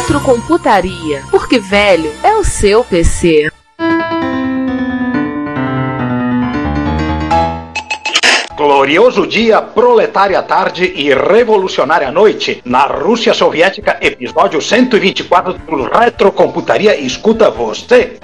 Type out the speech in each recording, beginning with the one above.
Retrocomputaria, porque velho é o seu PC. Glorioso dia, proletária tarde e revolucionária noite. Na Rússia Soviética, episódio 124 do Retrocomputaria Escuta Você.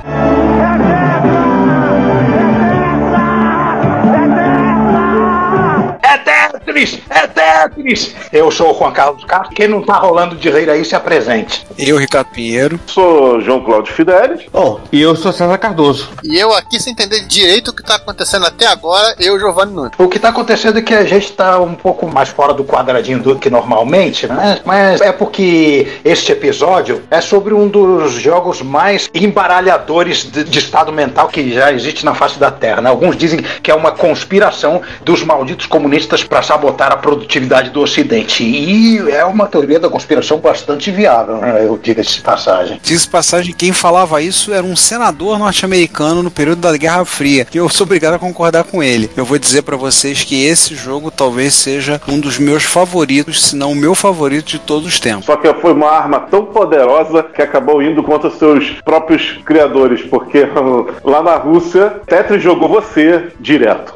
Tetris! É Tetris! Eu sou o Juan Carlos Castro. Quem não tá rolando de rei aí se apresente. Eu, Ricardo Pinheiro. Sou João Cláudio Fidelis. Bom, e eu sou César Cardoso. E eu aqui, sem entender direito o que tá acontecendo até agora, eu, Giovanni Nunes. O que tá acontecendo é que a gente tá um pouco mais fora do quadradinho do que normalmente, né? Mas é porque este episódio é sobre um dos jogos mais embaralhadores de, de estado mental que já existe na face da Terra, né? Alguns dizem que é uma conspiração dos malditos comunistas para sabotar a produtividade do Ocidente. E é uma teoria da conspiração bastante viável, né? Eu digo essa passagem. Diz passagem, quem falava isso era um senador norte-americano no período da Guerra Fria. E eu sou obrigado a concordar com ele. Eu vou dizer para vocês que esse jogo talvez seja um dos meus favoritos, se não o meu favorito de todos os tempos. Só que foi uma arma tão poderosa que acabou indo contra seus próprios criadores, porque lá na Rússia, Tetris jogou você direto.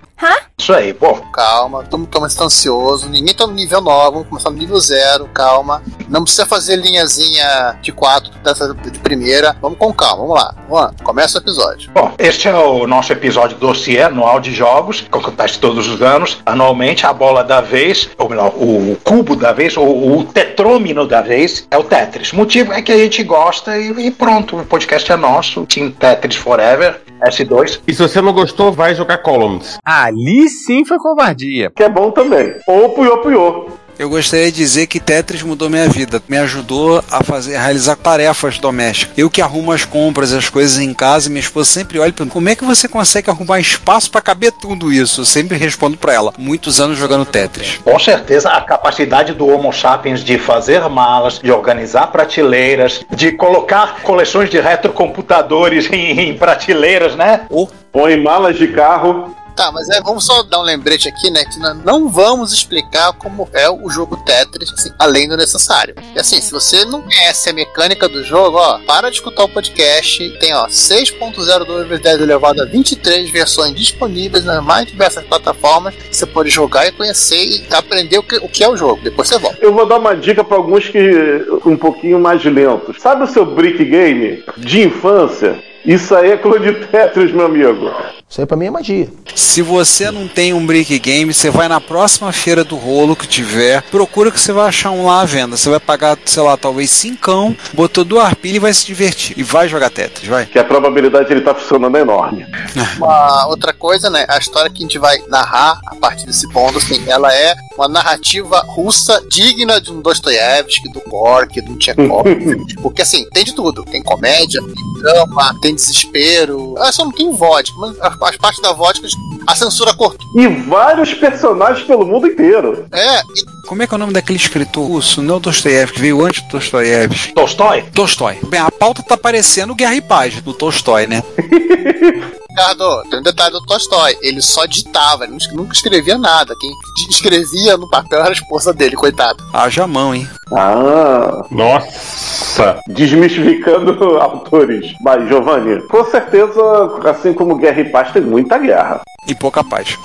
Isso aí, bom. Calma, todo mundo começa ansioso, ninguém tá no nível 9, vamos começar no nível 0, calma. Não precisa fazer linhazinha de 4 dessa de primeira. Vamos com calma, vamos lá. Juan, começa o episódio. Bom, este é o nosso episódio dossiê anual de jogos, que acontece todos os anos. Anualmente, a bola da vez, ou melhor, o cubo da vez, ou o tetrômino da vez, é o Tetris. O motivo é que a gente gosta e, e pronto, o podcast é nosso, Team Tetris Forever, S2. E se você não gostou, vai jogar Columns. Ali sim foi covardia. Que é bom também. Ou puiô puiô. Eu gostaria de dizer que Tetris mudou minha vida, me ajudou a fazer, a realizar tarefas domésticas. Eu que arrumo as compras, as coisas em casa, minha esposa sempre olha e pergunta: como é que você consegue arrumar espaço para caber tudo isso? Eu sempre respondo para ela: muitos anos jogando Tetris. Com certeza, a capacidade do Homo sapiens de fazer malas, de organizar prateleiras, de colocar coleções de retrocomputadores em, em prateleiras, né? Ou Põe malas de carro. Tá, mas é, vamos só dar um lembrete aqui, né? Que nós não vamos explicar como é o jogo Tetris, assim, além do necessário. E assim, se você não conhece a mecânica do jogo, ó, para de escutar o podcast. Tem, ó, 6.02 vezes 10 elevado a 23 versões disponíveis nas mais diversas plataformas. Você pode jogar e conhecer e aprender o que, o que é o jogo. Depois você volta. Eu vou dar uma dica para alguns que um pouquinho mais lentos. Sabe o seu brick game de infância? Isso aí é clone de Tetris, meu amigo. Isso aí pra mim é magia. Se você não tem um brick game, você vai na próxima feira do rolo que tiver, procura que você vai achar um lá à venda. Você vai pagar, sei lá, talvez cincão, botou duas pilhas e vai se divertir. E vai jogar Tetris, vai. Que a probabilidade de ele estar funcionando é enorme. Uma outra coisa, né? A história que a gente vai narrar a partir desse ponto, assim, ela é uma narrativa russa digna de um Dostoiévski, do Gorky, do Tchekov. Porque assim, tem de tudo. Tem comédia, tem drama, tem desespero. Ah, só não tem vodka, mas as, as partes da vodka a censura cortou. E vários personagens pelo mundo inteiro. É, Como é que é o nome daquele escritor russo? Não Dostoiévski, que veio antes do Dostoiévski. Tolstói? Tolstói. Bem, a pauta tá parecendo Guerra e Paz do Tolstói, né? Ricardo, tem um detalhe do Tolstói. Ele só ditava, ele nunca escrevia nada. Quem escrevia no papel era a esposa dele, coitado. Haja mão, hein? Ah, Nossa! desmistificando autores. Mas, Giovanni, com certeza, assim como Guerra e Paz, tem muita guerra. E pouca paz.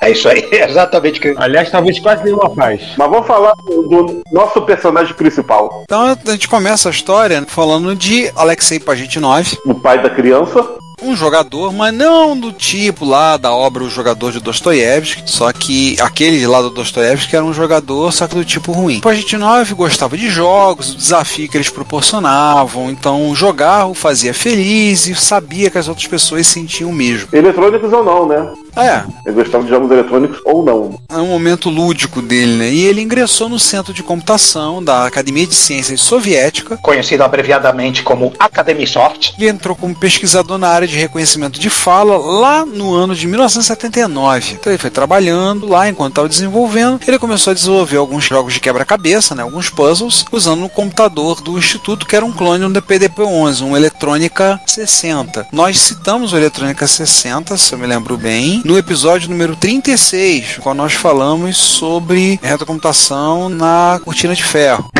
É isso aí, é exatamente o que. Aliás, talvez quase nenhuma paz. Mas vamos falar do, do nosso personagem principal, Então a gente começa a história falando de Alexei Pagitnov, o pai da criança. Um jogador, mas não do tipo lá da obra O Jogador de Dostoiévski, só que aquele lá do Dostoiévski era um jogador, só que do tipo ruim. 9 gostava de jogos, o desafio que eles proporcionavam, então jogar o fazia feliz e sabia que as outras pessoas sentiam o mesmo. Eletrônicos ou não, né? É, Ele gostava de jogos eletrônicos ou não. é um momento lúdico dele, né? E ele ingressou no Centro de Computação da Academia de Ciências Soviética. Conhecido abreviadamente como Academisoft. Ele entrou como pesquisador na área de reconhecimento de fala lá no ano de 1979. Então ele foi trabalhando lá enquanto estava desenvolvendo. Ele começou a desenvolver alguns jogos de quebra-cabeça, né? alguns puzzles, usando o computador do Instituto, que era um clone do PDP-11, um Eletrônica 60. Nós citamos o Eletrônica 60, se eu me lembro bem, no episódio número 36, quando nós falamos sobre retrocomputação na cortina de ferro.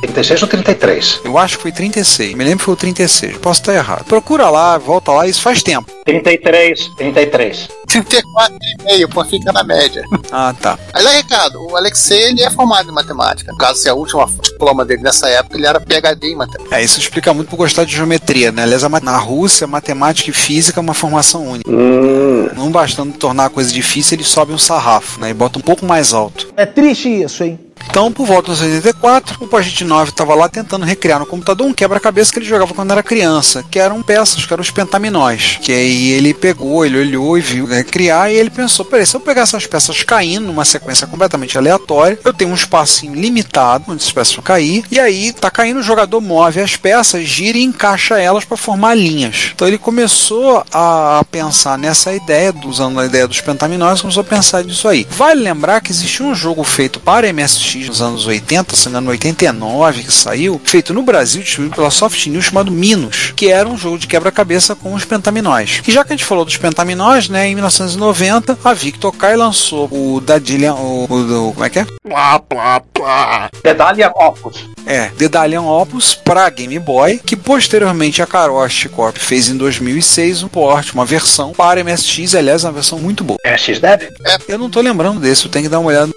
36 ou 33? Eu acho que foi 36. Me lembro que foi o 36. Posso estar errado. Procura lá, volta lá, isso faz tempo. 33, 33. 34,5, pô, fica na média. Ah, tá. Mas aí, Ricardo, o Alexei ele é formado em matemática. No caso, se a última diploma dele nessa época, ele era PhD em matemática. É, isso explica muito por gostar de geometria, né? Aliás, na Rússia, matemática e física é uma formação única. Hum, Não bastando tornar a coisa difícil, eles sobem um sarrafo, né? E botam um pouco mais alto. É triste isso, hein? Então, por volta dos 84, o Pagete 9 estava lá tentando recriar no computador um quebra-cabeça que ele jogava quando era criança, que eram peças, que eram os pentaminóis. Que aí ele pegou, ele olhou e viu recriar, e ele pensou: peraí, se eu pegar essas peças caindo numa sequência completamente aleatória, eu tenho um espacinho limitado onde essas peças vão cair, e aí tá caindo, o jogador move as peças, gira e encaixa elas para formar linhas. Então ele começou a pensar nessa ideia, usando a ideia dos pentaminóis, começou a pensar nisso aí. Vale lembrar que existia um jogo feito para MSX nos anos 80, se não me engano, 89, que saiu, feito no Brasil, distribuído pela Soft News, chamado Minos, que era um jogo de quebra-cabeça com os pentaminóis. E já que a gente falou dos pentaminóis, né, em 1990, a Victor Kai lançou o Dadillion, o, o, do- como é que é? Pedalha Opus. É, Dedalian Opus para Game Boy, que posteriormente a Karoshi Corp fez em 2006 um port, uma versão para MSX, aliás, uma versão muito boa. MSX Dev? Eu não tô lembrando desse, eu tenho que dar uma olhada.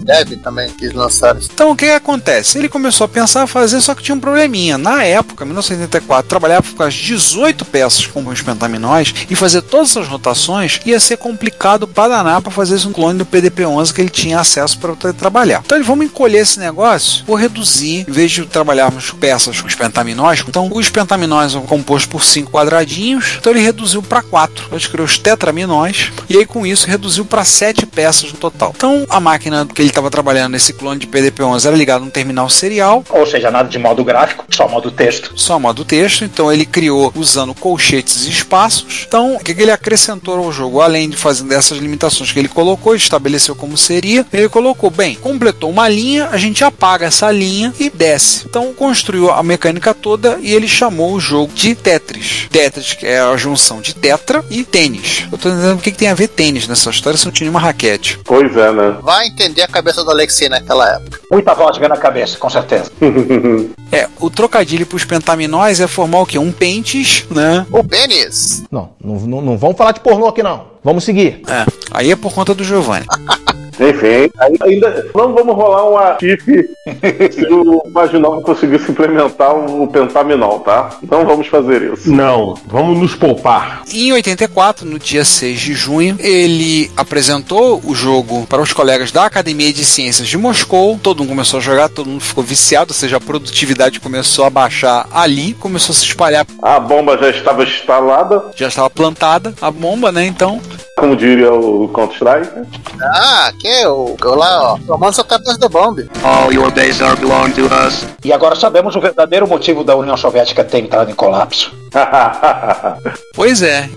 Deve também, que eles lançaram. Então, o que, que acontece? Ele começou a pensar a fazer, só que tinha um probleminha. Na época, 1984, trabalhar com as 18 peças com os pentaminóis e fazer todas essas rotações ia ser complicado para danar para fazer um clone do PDP-11 que ele tinha acesso para trabalhar. Então, ele vamos encolher esse negócio, vou reduzir, em vez de trabalharmos peças com os pentaminóis, então os pentaminóis são compostos por cinco quadradinhos, então ele reduziu para quatro. Ele criou os tetraminóis e aí com isso reduziu para sete peças no total. Então, a máquina que ele estava trabalhando nesse clone de PDP-11 era ligada num terminal serial, Ou seja, nada de modo gráfico, só modo texto. só modo texto, então ele criou usando colchetes e espaços. Então, o que, que ele acrescentou ao jogo? Além de fazer dessas limitações que ele colocou, estabeleceu como seria, ele colocou, bem, completou uma linha, a gente apaga essa linha e desce. Então, construiu a mecânica toda e ele chamou o jogo de Tetris. Tetris, que é a junção de tetra e tênis. Eu tô entendendo o que, que tem a ver tênis nessa história se não tinha uma raquete. pois é, né? Vai entender a cabeça do Alexei naquela época. Muita vodka na cabeça, com certeza. É, o trocadilho para os pentaminóis é formar o quê? Um pentes, né? O Benis. Não, não, não, não vamos falar de pornô aqui não. Vamos seguir. É, aí é por conta do Giovanni. Enfim, aí ainda não vamos rolar uma chip se o Vaginal não conseguisse implementar o pentaminol, tá? Não vamos fazer isso. Não, vamos nos poupar. Em 84, no dia 6 de junho, ele apresentou o jogo para os colegas da Academia de Ciências de Moscou. Todo mundo começou a jogar, todo mundo ficou viciado, ou seja, a produtividade começou a baixar ali, começou a se espalhar, A bomba já estava instalada, já estava plantada a bomba, né? Então, como diria o Counter-Strike. Ah, que é o, o lá, ó. Tomando seu Capitães da Bomb. All your days are belong to us. E agora sabemos o verdadeiro motivo da União Soviética ter entrado em colapso. pois é.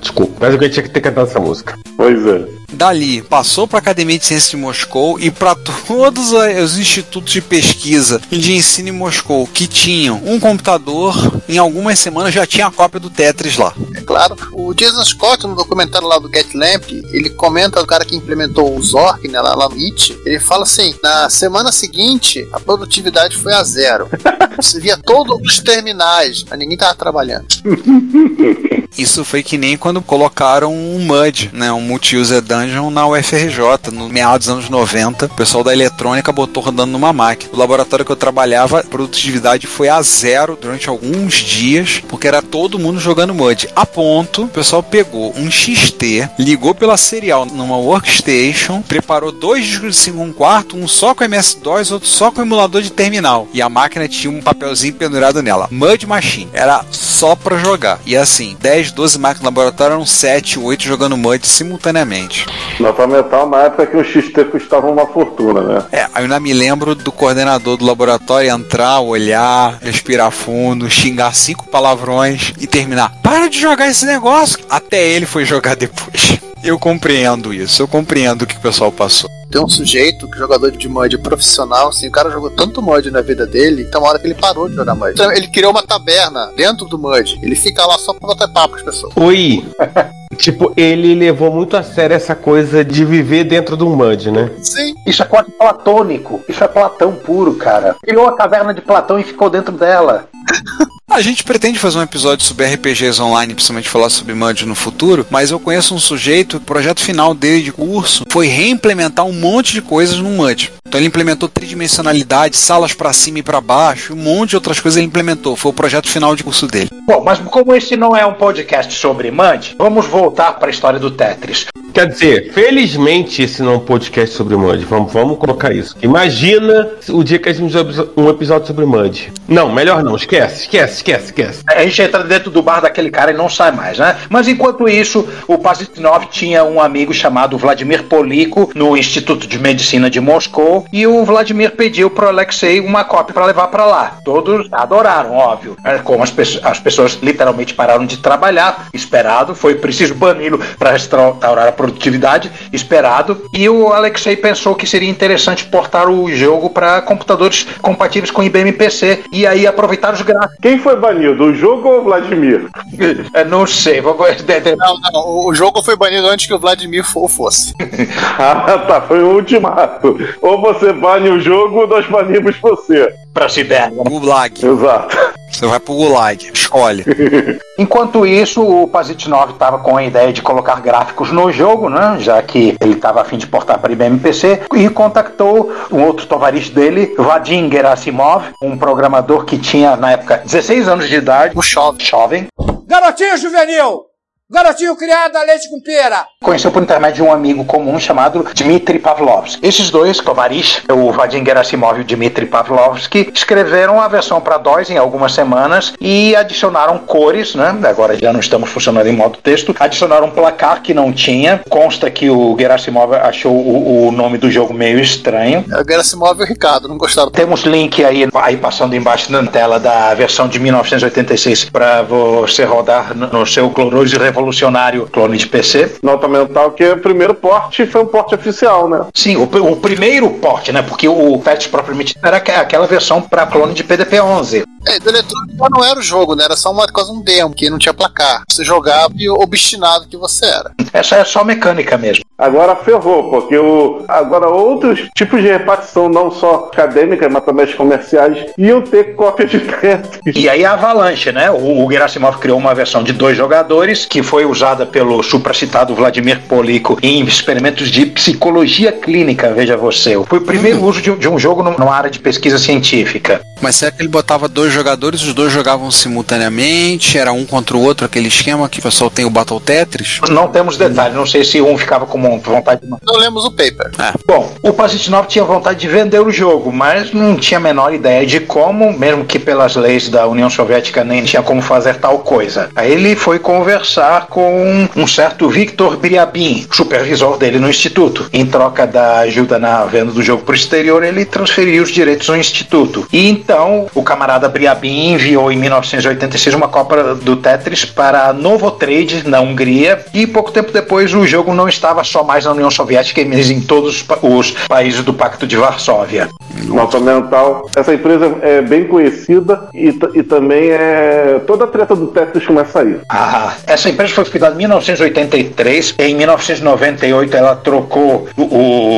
Desculpa, mas eu tinha que ter cantado essa música. pois é. Dali, passou para a Academia de Ciências de Moscou e para todos os institutos de pesquisa e de ensino em Moscou que tinham um computador, em algumas semanas já tinha a cópia do Tetris lá. É claro. O Jason Scott, no documentário lá do Get Lamp, ele comenta o cara que implementou o Zork né, lá, lá no IT. Ele fala assim: na semana seguinte, a produtividade foi a zero. Você via todos os terminais, mas ninguém tava trabalhando. Isso foi que nem quando colocaram um MUD, né, um Multi-User Dungeon na UFRJ, no meados dos anos 90. O pessoal da eletrônica botou rodando numa máquina. O laboratório que eu trabalhava, a produtividade foi a zero durante alguns dias, porque era todo mundo jogando MUD. A ponto, o pessoal pegou um XT, ligou pela serial numa workstation, preparou dois discos de 5 um quarto, um só com MS-DOS, outro só com emulador de terminal. E a máquina tinha um papelzinho pendurado nela. MUD Machine. Era só pra jogar. E assim, 10, 12 máquinas no laboratório eram 7, 8 jogando MUD simultaneamente. Nota Metal, na época que o XT custava uma fortuna, né? É, aí eu ainda me lembro do coordenador do laboratório entrar, olhar, respirar fundo, xingar cinco palavrões e terminar. Para de jogar esse negócio! Até ele foi jogar depois. Eu compreendo isso, eu compreendo o que o pessoal passou. Tem um sujeito, que jogador de MUD profissional, assim, o cara jogou tanto MUD na vida dele, então uma hora que ele parou de jogar MUD. Então, ele criou uma taberna dentro do MUD. Ele fica lá só pra bater papo com as pessoas. Oi. tipo, ele levou muito a sério essa coisa de viver dentro do MUD, né? Sim. Isso é quase platônico. Isso é Platão puro, cara. Criou a caverna de Platão e ficou dentro dela. A gente pretende fazer um episódio sobre RPGs online, principalmente falar sobre MUD no futuro, mas eu conheço um sujeito, o projeto final dele de curso foi reimplementar um monte de coisas no MUD. Então ele implementou tridimensionalidade, salas para cima e para baixo, um monte de outras coisas ele implementou. Foi o projeto final de curso dele. Bom, mas como esse não é um podcast sobre MUD, vamos voltar para a história do Tetris. Quer dizer, felizmente esse não é um podcast sobre MUD. Vamos, vamos colocar isso. Imagina o dia que a gente fizer um episódio sobre MUD. Não, melhor não. Esquece, esquece, esquece, esquece. A gente entra dentro do bar daquele cara e não sai mais, né? Mas enquanto isso, o Pazitnov tinha um amigo chamado Vladimir Polico no Instituto de Medicina de Moscou e o Vladimir pediu pro Alexei uma cópia para levar para lá. Todos adoraram, óbvio. É, Como as, pe- as pessoas literalmente pararam de trabalhar, esperado, foi preciso bani-lo para restaurar a produtividade, esperado. E o Alexei pensou que seria interessante portar o jogo para computadores compatíveis com IBM PC e aí aproveitar os gráficos. Quem foi banido, o jogo ou o Vladimir? É, Não sei, vou- Não, não, o- o jogo foi banido antes que o Vladimir fo- fosse. Ah, tá, foi um ultimato. Ou você bane o jogo ou nós banimos você. Para Sibéria. Gulag. Exato. Você vai pro Gulag. Escolhe. Enquanto isso, o Pazitnov estava com a ideia de colocar gráficos no jogo, né? Já que ele estava a fim de portar para IBM PC e contactou um outro tovarista dele, Vadim Gerasimov, um programador que tinha na época 16 anos de idade, O chove. jovem, Garotinho juvenil! Garotinho criado a leite com pera! conheceu por intermédio de um amigo comum chamado Dmitry Pavlovsky. Esses dois, Tovarish, o Vadim Gerasimov e o Dmitry Pavlovsky, escreveram a versão para DOS em algumas semanas e adicionaram cores, né? Agora já não estamos funcionando em modo texto. Adicionaram um placar que não tinha. Consta que o Gerasimov achou o, o nome do jogo meio estranho. O Gerasimov e o Ricardo não gostaram. Temos link aí, aí passando embaixo na tela da versão de 1986 para você rodar no no seu glorioso e revolucionário clone de PC. Nota mental que o primeiro porte foi um porte oficial, né? Sim, o, o primeiro porte, né? Porque o patch propriamente era aque- aquela versão para clone de PDP-11. É, do eletrônico não era o jogo, né? Era só uma quase um demo, que não tinha placar. Você jogava e o obstinado que você era. Essa é só mecânica mesmo. Agora ferrou, porque o, agora outros tipos de repartição, não só acadêmicas, mas também as comerciais, iam ter cópia de Tetris. E aí a Avalanche, né? O, o Gerasimov criou uma versão de dois jogadores que foi usada pelo supracitado Vladimir Polico em experimentos de psicologia clínica, veja você. Foi o primeiro uso de, um- de um jogo num- numa área de pesquisa científica. Mas será que ele botava dois jogadores, os dois jogavam simultaneamente? Era um contra o outro, aquele esquema que o pessoal tem o Battle Tetris? Não temos detalhes, não sei se um ficava com vontade de Não lemos o paper. Bom, o Pazitnov tinha vontade de vender o jogo, mas não tinha a menor ideia de como, mesmo que pelas leis da União Soviética nem tinha como fazer tal coisa. Aí ele foi conversar com um certo Viktor Briabin, supervisor dele no instituto. Em troca da ajuda na venda do jogo para o exterior, ele transferiu os direitos ao instituto. E então o camarada Briabin enviou em 1986 uma cópia do Tetris para a Novotrade na Hungria e pouco tempo depois o jogo não estava só mais na União Soviética, mas em todos os pa- os países do Pacto de Varsóvia. Nota mental. Essa empresa é bem conhecida e, e também é. Toda a treta do Tetris começa aí. Ah, essa empresa foi fundada em 1983. Em 1998 ela trocou o,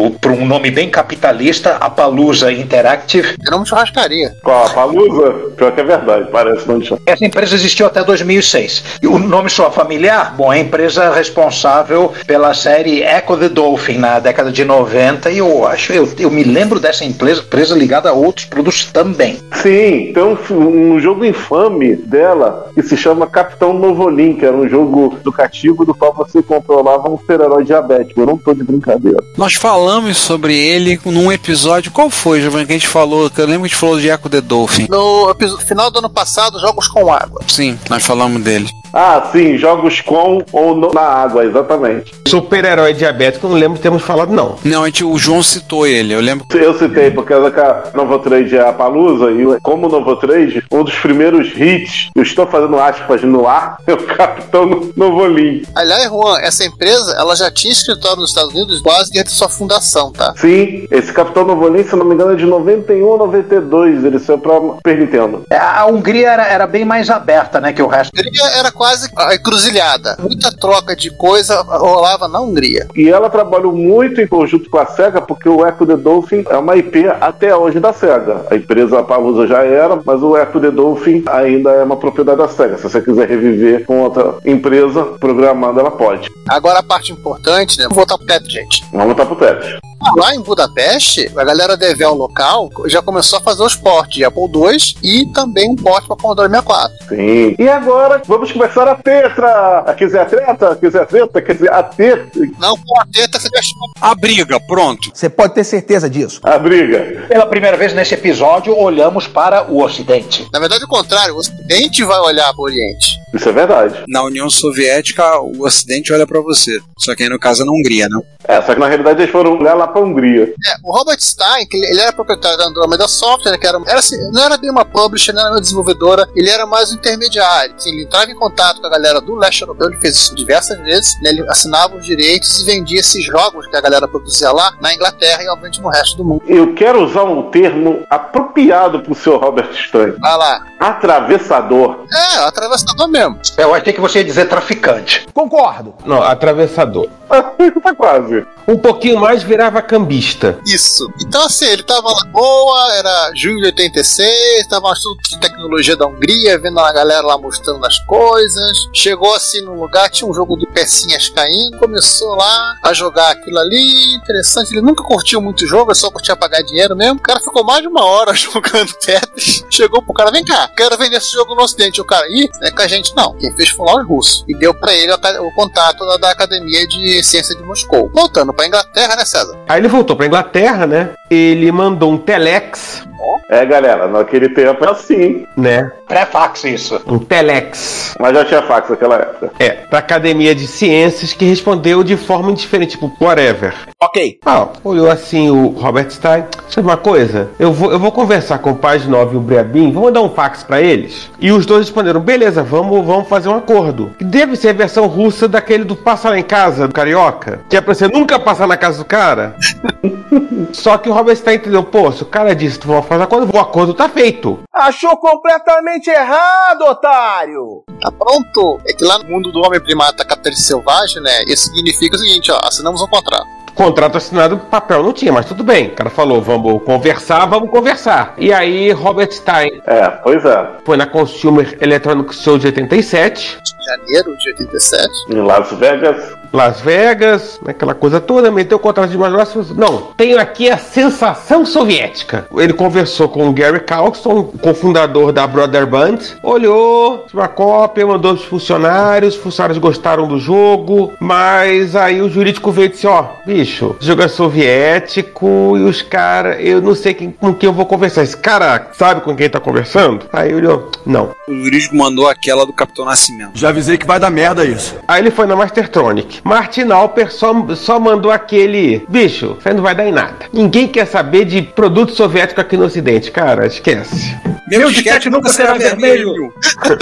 o, por um nome bem capitalista, a Palusa Interactive. Era uma churrascaria. Qual a Palusa? Pior que é verdade, parece não deixa. Essa empresa existiu até 2006. E o nome soa familiar? Bom, é a empresa responsável pela série Echo the Dolphin na década de 90 e eu acho, eu, eu me lembro dessa empresa, empresa ligada a outros produtos também. Sim, tem um, um jogo infame dela que se chama Capitão Novolim, que era um jogo educativo do qual você controlava um super-herói diabético. Eu não tô de brincadeira. Nós falamos sobre ele num episódio. Qual foi, Giovanni, que a gente falou? Que eu lembro que a gente falou de Echo the Dolphin. No final do ano passado, jogos com água. Sim, nós falamos dele. Ah, sim, jogos com ou no- na água, exatamente. Super-herói diabético, eu não lembro de termos falado, não. Não, a gente, o João citou ele, eu lembro. Eu citei, porque a Novo Trade é a Palusa, e como Novo Trade, um dos primeiros hits, eu estou fazendo aspas no ar, é o Capitão Novolim. Aliás, Juan, essa empresa ela já tinha escritório nos Estados Unidos quase desde sua fundação, tá? Sim, esse Capitão Novolim, se eu não me engano, é de 91 ou 92, ele saiu pra Super Nintendo. É, A Hungria era, era bem mais aberta né, que o resto. A Hungria era quase encruzilhada. Muita troca de coisa rolava na Hungria. E ela trabalhou muito em conjunto com a SEGA, porque o Echo the Dolphin é uma IP até hoje da SEGA. A empresa Palusa já era, mas o Echo the Dolphin ainda é uma propriedade da SEGA. Se você quiser reviver com outra empresa programada, ela pode. Agora a parte importante, né? Vou voltar pro teto, gente. Vamos voltar pro Tetris. Lá em Budapeste, a galera DVL local já começou a fazer os portes de Apple II e também um porte para Commodore 64. Sim. E agora, vamos começar a tetra! A quiser a treta? Quiser a treta? Quer dizer, a treta. Não, com a teta você deixou. A briga, pronto. Você pode ter certeza disso. A briga. Pela primeira vez nesse episódio, olhamos para o Ocidente. Na verdade, o contrário, o Ocidente vai olhar para o Oriente. Isso é verdade. Na União Soviética, o Ocidente olha pra você. Só que aí no caso é na Hungria, não? É, só que na realidade eles foram olhar lá pra Hungria. É, o Robert Stein, que ele, ele era proprietário da Andromeda Software, que era, era assim, não era bem uma publisher, não era uma desenvolvedora, ele era mais um intermediário. Assim, ele entrava em contato com a galera do leste europeu, ele fez isso diversas vezes, né, ele assinava os direitos e vendia esses jogos que a galera produzia lá na Inglaterra e, obviamente, no resto do mundo. Eu quero usar um termo apropriado pro seu Robert Stein. Vai lá. Atravessador. É, atravessador mesmo. Eu achei que você ia dizer traficante. Concordo. Não, atravessador. tá quase. Um pouquinho mais virava cambista. Isso. Então, assim, ele tava lá boa, era junho de 86, tava estudo de tecnologia da Hungria, vendo a galera lá mostrando as coisas. Chegou assim num lugar, tinha um jogo de pecinhas caindo, começou lá a jogar aquilo ali, interessante. Ele nunca curtiu muito o jogo, só curtia pagar dinheiro mesmo. O cara ficou mais de uma hora jogando Tetris. Chegou pro cara, vem cá, quero vender esse jogo no ocidente. O cara, ih, é com a gente não. Quem fez foi lá os russos. E deu pra ele o, contato da, Academia de Ciência de Moscou. Voltando pra Inglaterra, né, César? Aí ele voltou pra Inglaterra, né? Ele mandou um telex, É, galera, naquele tempo é assim. né? Pré-fax isso. Um telex. Mas já tinha fax naquela época. É, pra Academia de Ciências que respondeu de forma indiferente, tipo, whatever. Ok. Ah, olhou assim o Robert Stein. Sabe uma coisa? Eu vou, eu vou conversar com o Paz 9 e o Briabin, vou mandar um fax pra eles. E os dois responderam: beleza, vamos, vamos fazer um acordo. Que deve ser a versão russa daquele do Passa lá em casa, do Carioca. Que é pra você nunca passar na casa do cara. Só que o Robert Stein entendeu: pô, se o cara disse que vamos fazer acordo, o acordo tá feito. Achou completamente errado, otário! Tá pronto. É que lá no mundo do homem primata capitalista selvagem, né? Isso significa o seguinte, ó, assinamos um contrato. Contrato assinado, papel não tinha, mas tudo bem. O cara falou: vamos conversar, vamos conversar. E aí, Robert Stein É, pois é. foi na Consumer Electronic Show de 87. Janeiro de 87. Em Las Vegas. Las Vegas, né, aquela coisa toda, meteu o contrato de mais Não, tenho aqui a sensação soviética. Ele conversou com o Gary Carlson, cofundador da Brother Band, olhou uma cópia, mandou os funcionários, os funcionários gostaram do jogo, mas aí o jurídico veio e disse: Ó, bicho, o jogo é soviético e os caras, eu não sei quem, com quem eu vou conversar. Esse cara sabe com quem tá conversando? Aí ele olhou: Não. O jurídico mandou aquela do Capitão Nascimento. Já avisei que vai dar merda isso. Aí ele foi na Mastertronic. Martin Alper só, só mandou aquele. Bicho, isso aí não vai dar em nada. Ninguém quer saber de produto soviético aqui no Ocidente, cara. Esquece. Meu, disquete nunca será vermelho.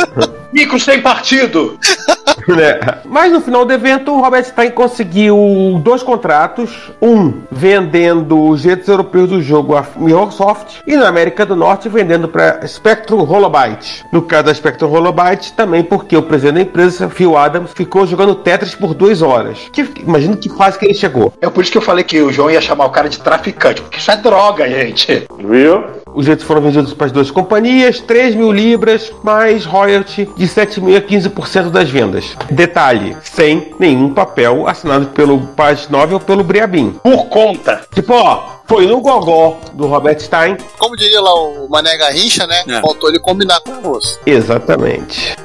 Micos sem partido! né? Mas no final do evento, o Robert Stein conseguiu dois contratos: um vendendo os direitos europeus do jogo a Microsoft e na América do Norte vendendo para Spectrum Holobyte. No caso da Spectrum Holobyte, também porque o presidente da empresa, Phil Adams, ficou jogando Tetris por duas horas. Que, imagina que fase que ele chegou. É por isso que eu falei que o João ia chamar o cara de traficante, porque isso é droga, gente. Viu? Os direitos foram vendidos para as duas companhias, 3 mil libras, mais royalty de 7 mil a 15% das vendas. Detalhe, sem nenhum papel assinado pelo Page 9 ou pelo Briabin. Por conta. Tipo, ó, foi no gogó do Robert Stein. Como diria lá o Mané Garrincha, né? É. Faltou ele combinar com o moço. Exatamente.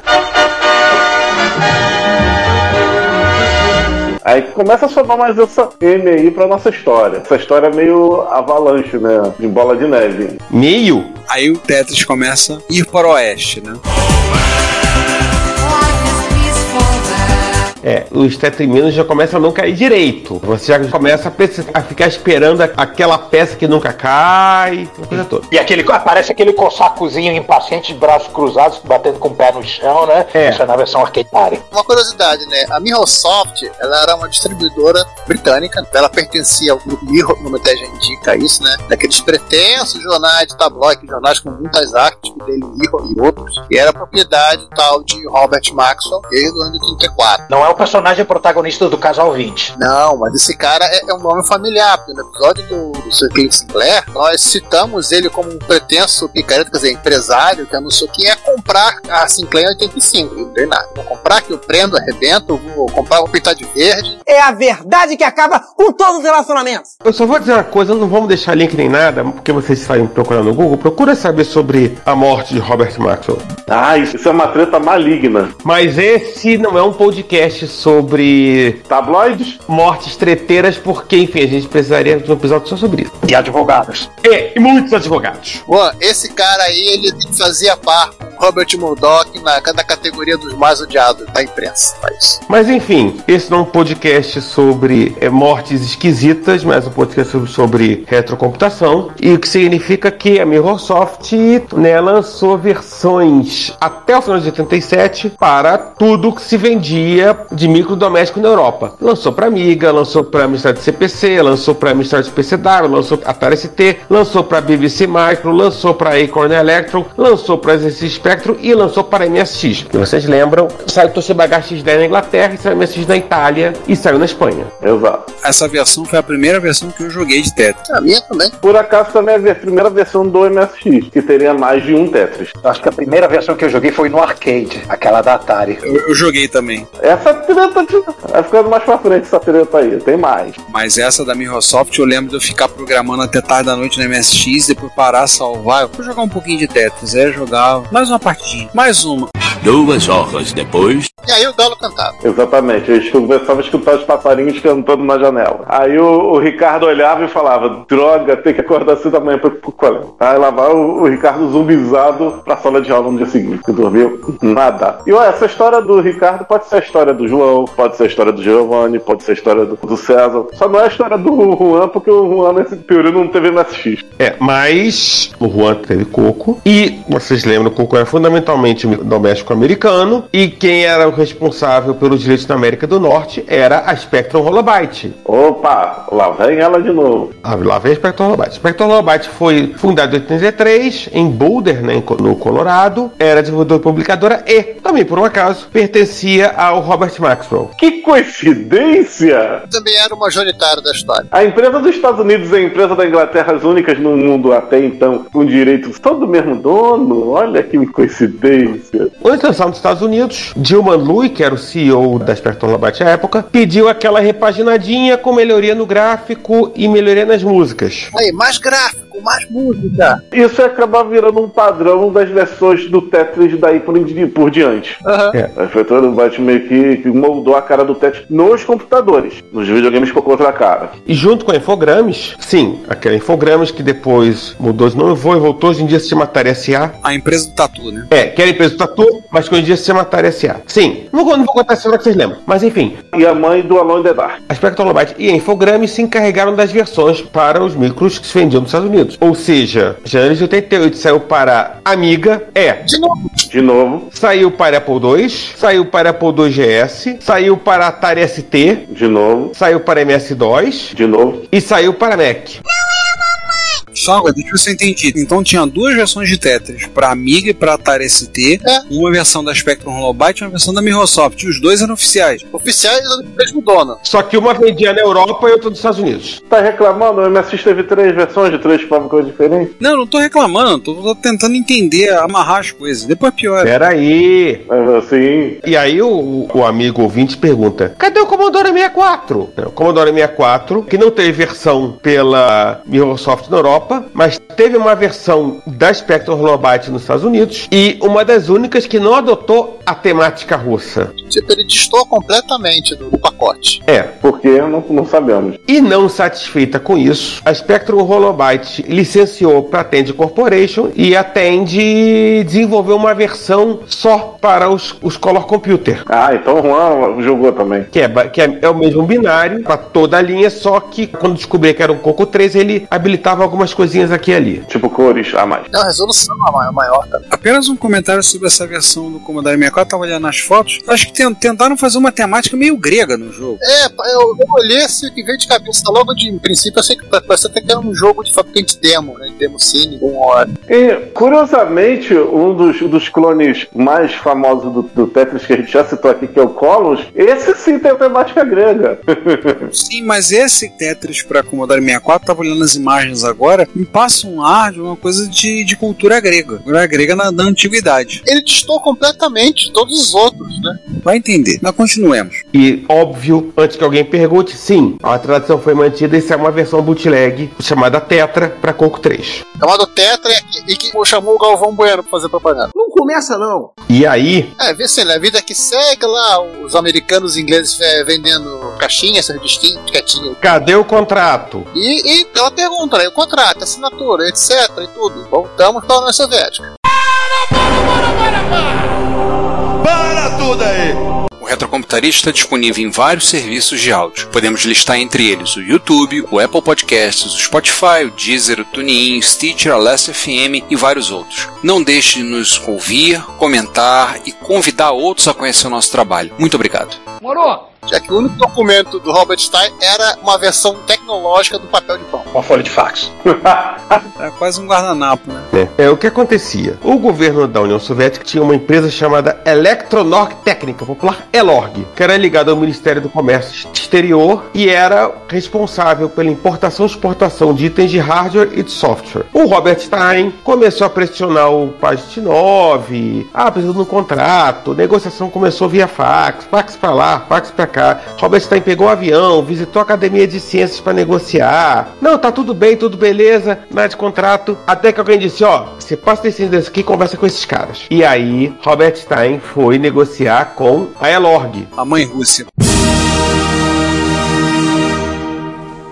Aí começa a somar mais essa M aí pra nossa história. Essa história é meio avalanche, né? De bola de neve. Meio? Aí o Tetris começa a ir para o oeste, né? É, os tetriminos já começam a não cair direito. Você já começa a, a ficar esperando aquela peça que nunca cai, uma coisa toda. E aquele, aparece aquele cossacozinho impaciente de braços cruzados, batendo com o pé no chão, né? É. Isso é na versão arcade party. Uma curiosidade, né? A Microsoft, ela era uma distribuidora britânica, ela pertencia ao grupo Mirror, o nome até já indica isso, né? Daqueles pretensos jornais de tabloide, jornais com muitas artes, tipo dele Mirror e outros, e era propriedade tal de Robert Maxwell desde o ano de 34. Não é o personagem protagonista do casal 20. Não, mas esse cara é, é um nome familiar, porque no episódio do, do Sir Cliff Sinclair, nós citamos ele como um pretenso picareta, quer dizer, empresário, que anunciou que ia comprar a Sinclair em 85. E não tem nada. Vou comprar que eu prendo, arrebento, vou comprar, vou pintar de verde. É a verdade que acaba com todos os relacionamentos. Eu só vou dizer uma coisa, não vamos deixar link nem nada, porque vocês saem procurando no Google. Procura saber sobre a morte de Robert Maxwell. Ah, isso, isso é uma treta maligna. Mas esse não é um podcast sobre Tabloides? mortes treteiras, porque, enfim, a gente precisaria de um episódio só sobre isso. E advogados. É, e muitos advogados. Juan, esse cara aí, ele fazia par com Robert Murdoch na, na categoria dos mais odiados da imprensa. É isso. Mas enfim, esse não é um podcast sobre é, mortes esquisitas, mas um podcast sobre, sobre retrocomputação. E o que significa que a Microsoft né, lançou versões até o final de 87 para tudo que se vendia de microdoméstico na Europa. Lançou para Amiga, lançou para Amstrad CPC, lançou para Amstrad PCW, lançou pra Atari ST, lançou para BBC Micro, lançou para Acorn Electron, lançou para ZX Spectrum e lançou para MSX. E vocês lembram? Saiu Toshiba X10 na Inglaterra, saiu MSX na Itália e saiu na Espanha. Exato. Essa versão foi a primeira versão que eu joguei de Tetris. A minha também. Por acaso também é a primeira versão do MSX, que teria mais de um Tetris. Acho que a primeira versão que eu joguei foi no arcade, aquela da Atari. Eu, eu joguei também, Essa vai ficando mais pra frente essa treta aí, tem mais. mas essa da Microsoft eu lembro de eu ficar programando até tarde da noite no MSX, depois parar, salvar. Eu fui jogar um pouquinho de Tetris, eu jogava mais uma partidinha, mais uma. Duas horas depois. E aí o Galo cantava. Exatamente, eu começava a escutar os passarinhos cantando na janela. Aí o, o Ricardo olhava e falava: Droga, tem que acordar cedo da manhã pra ir pro colégio. Aí lá vai o, o Ricardo zumbizado pra sala de aula no dia seguinte, que dormiu nada. E olha, essa história do Ricardo pode ser a história do João, pode ser a história do Giovanni, pode ser a história do, do César. Só não é a história do Juan, porque o Juan nesse período não teve MSX. É, mas o Juan teve Coco e vocês lembram, o Coco era fundamentalmente doméstico americano e quem era o responsável pelos direitos na América do Norte era a Spectrum Holobyte. Opa, lá vem ela de novo. Ah, lá vem a Spectrum Holobyte. Spectrum Holobyte foi fundada em 83 em Boulder, né, no Colorado. Era desenvolvedora e publicadora e, também por um acaso, pertencia ao Robert Maxwell. Que coincidência! Também era o majoritário da história. A empresa dos Estados Unidos e a empresa da Inglaterra, as únicas no mundo até então com direitos só do mesmo dono. Olha que coincidência. Lançar nos Estados Unidos, Dilman Lui, que era o CEO da Spectrum Holobyte à época, pediu aquela repaginadinha com melhoria no gráfico e melhoria nas músicas. Aí, mais gráfico, mais música. Isso ia acabar virando um padrão das versões do Tetris daí por, em- por diante. É. A Spectrum Holobyte meio que, que moldou a cara do Tetris nos computadores. Nos videogames ficou com outra cara. E junto com a Infogrames, sim, aquela Infogrames que depois mudou de nome, foi e voltou, hoje em dia se chama Atari SA. A empresa do Tatu, né? É, que era a empresa do Tatu, mas que hoje em dia se chama Atari SA. Sim, não vou, não vou contar a história que vocês lembram, mas enfim, E a mãe do Alone the Dark. a Spectrum Holobyte e a Infogrames se encarregaram das versões para os micros que se vendiam nos Estados Unidos. Ou seja, janeiro de 88 saiu para Amiga, é. De novo. De novo. Saiu para Apple II, saiu para Apple II GS, saiu para Atari ST, De novo. saiu para MS-DOS De novo. e saiu para Mac. Só agora, deixa eu ver se eu entendi. Então tinha duas versões de Tetris, pra Amiga e pra Atari ST, É. uma versão da Spectrum Holobyte e uma versão da Microsoft. E os dois eram oficiais. Oficiais do mesmo dono. Só que uma vendia na Europa e outra nos Estados Unidos. Tá reclamando? O MSX teve três versões de três fábricas diferentes? Não, não tô reclamando, tô, tô tentando entender, amarrar as coisas. Depois piora. Peraí. É, Assim. E aí o, o amigo ouvinte pergunta: cadê o Commodore 64? É, O Commodore 64, que não teve versão pela Microsoft na Europa, mas teve uma versão da Spectrum Holobyte nos Estados Unidos e uma das únicas que não adotou a temática russa. Tipo, ele distou completamente do, do pacote. É, Porque não, não sabemos. E não satisfeita com isso, a Spectrum Holobyte licenciou para a Tandy Corporation e a Tandy desenvolveu uma versão só para os, os Color Computer. Ah, então o Juan jogou também. Que, é, que é, é o mesmo binário para toda a linha, só que quando descobria que era um Coco 3, ele habilitava algumas coisinhas aqui e ali. Tipo cores a mais. É uma resolução maior, maior também. Apenas um comentário sobre essa versão do Commodore 64, tava olhando as fotos. Acho que ten- tentaram fazer uma temática meio grega no jogo. É, eu, eu olhei assim, que veio de cabeça logo de princípio, eu sei que parece até que era um jogo de fabricante demo, né? Demo Cine, um hora. E, curiosamente, um dos, dos clones mais famosos do, do Tetris que a gente já citou aqui, que é o Columns, esse sim tem a temática grega. Sim, mas esse Tetris pra Commodore 64, tava olhando as imagens agora, me passa um ar de uma coisa de, de cultura grega. Cultura grega na, na antiguidade. Ele distou completamente de todos os outros, né? Vai entender. Mas continuemos. E, óbvio, antes que alguém pergunte, sim, a tradição foi mantida. Isso é uma versão bootleg chamada Tetra para Coco 3. Chamado Tetra e que chamou o Galvão Bueno pra fazer propaganda. Não começa, não. E aí, É, vê se né, a vida que segue lá, os americanos e ingleses é, vendendo caixinhas, disquinhos, quietinho. cadê o contrato? E, e ela pergunta, né? O contrato, a assinatura, etc. e tudo. Voltamos para a União Soviética. Para tudo aí! O Retrocomputarista está disponível em vários serviços de áudio. Podemos listar entre eles o YouTube, o Apple Podcasts, o Spotify, o Deezer, o TuneIn, o Stitcher, a Last FM e vários outros. Não deixe de nos ouvir, comentar e convidar outros a conhecer o nosso trabalho. Muito obrigado. Morou? Já que o único documento do Robert Stein era uma versão tecnológica do papel de pão. Uma folha de fax. É quase um guardanapo, né? É, o que acontecia? O governo da União Soviética tinha uma empresa chamada Elektronorg Técnica, popular ELORG, que era ligada ao Ministério do Comércio Exterior e era responsável pela importação e exportação de itens de hardware e de software. O Robert Stein começou a pressionar o Pajitnov, ah, precisa de um contrato, negociação começou via fax, fax pra lá, fax pra cá. Robert Stein pegou o avião, visitou a Academia de Ciências para negociar. Não, tá tudo bem, tudo beleza, nada de contrato. Até que alguém disse: Ó, você passa desse endereço aqui e conversa com esses caras. E aí, Robert Stein foi negociar com a Elorg. A mãe Rússia.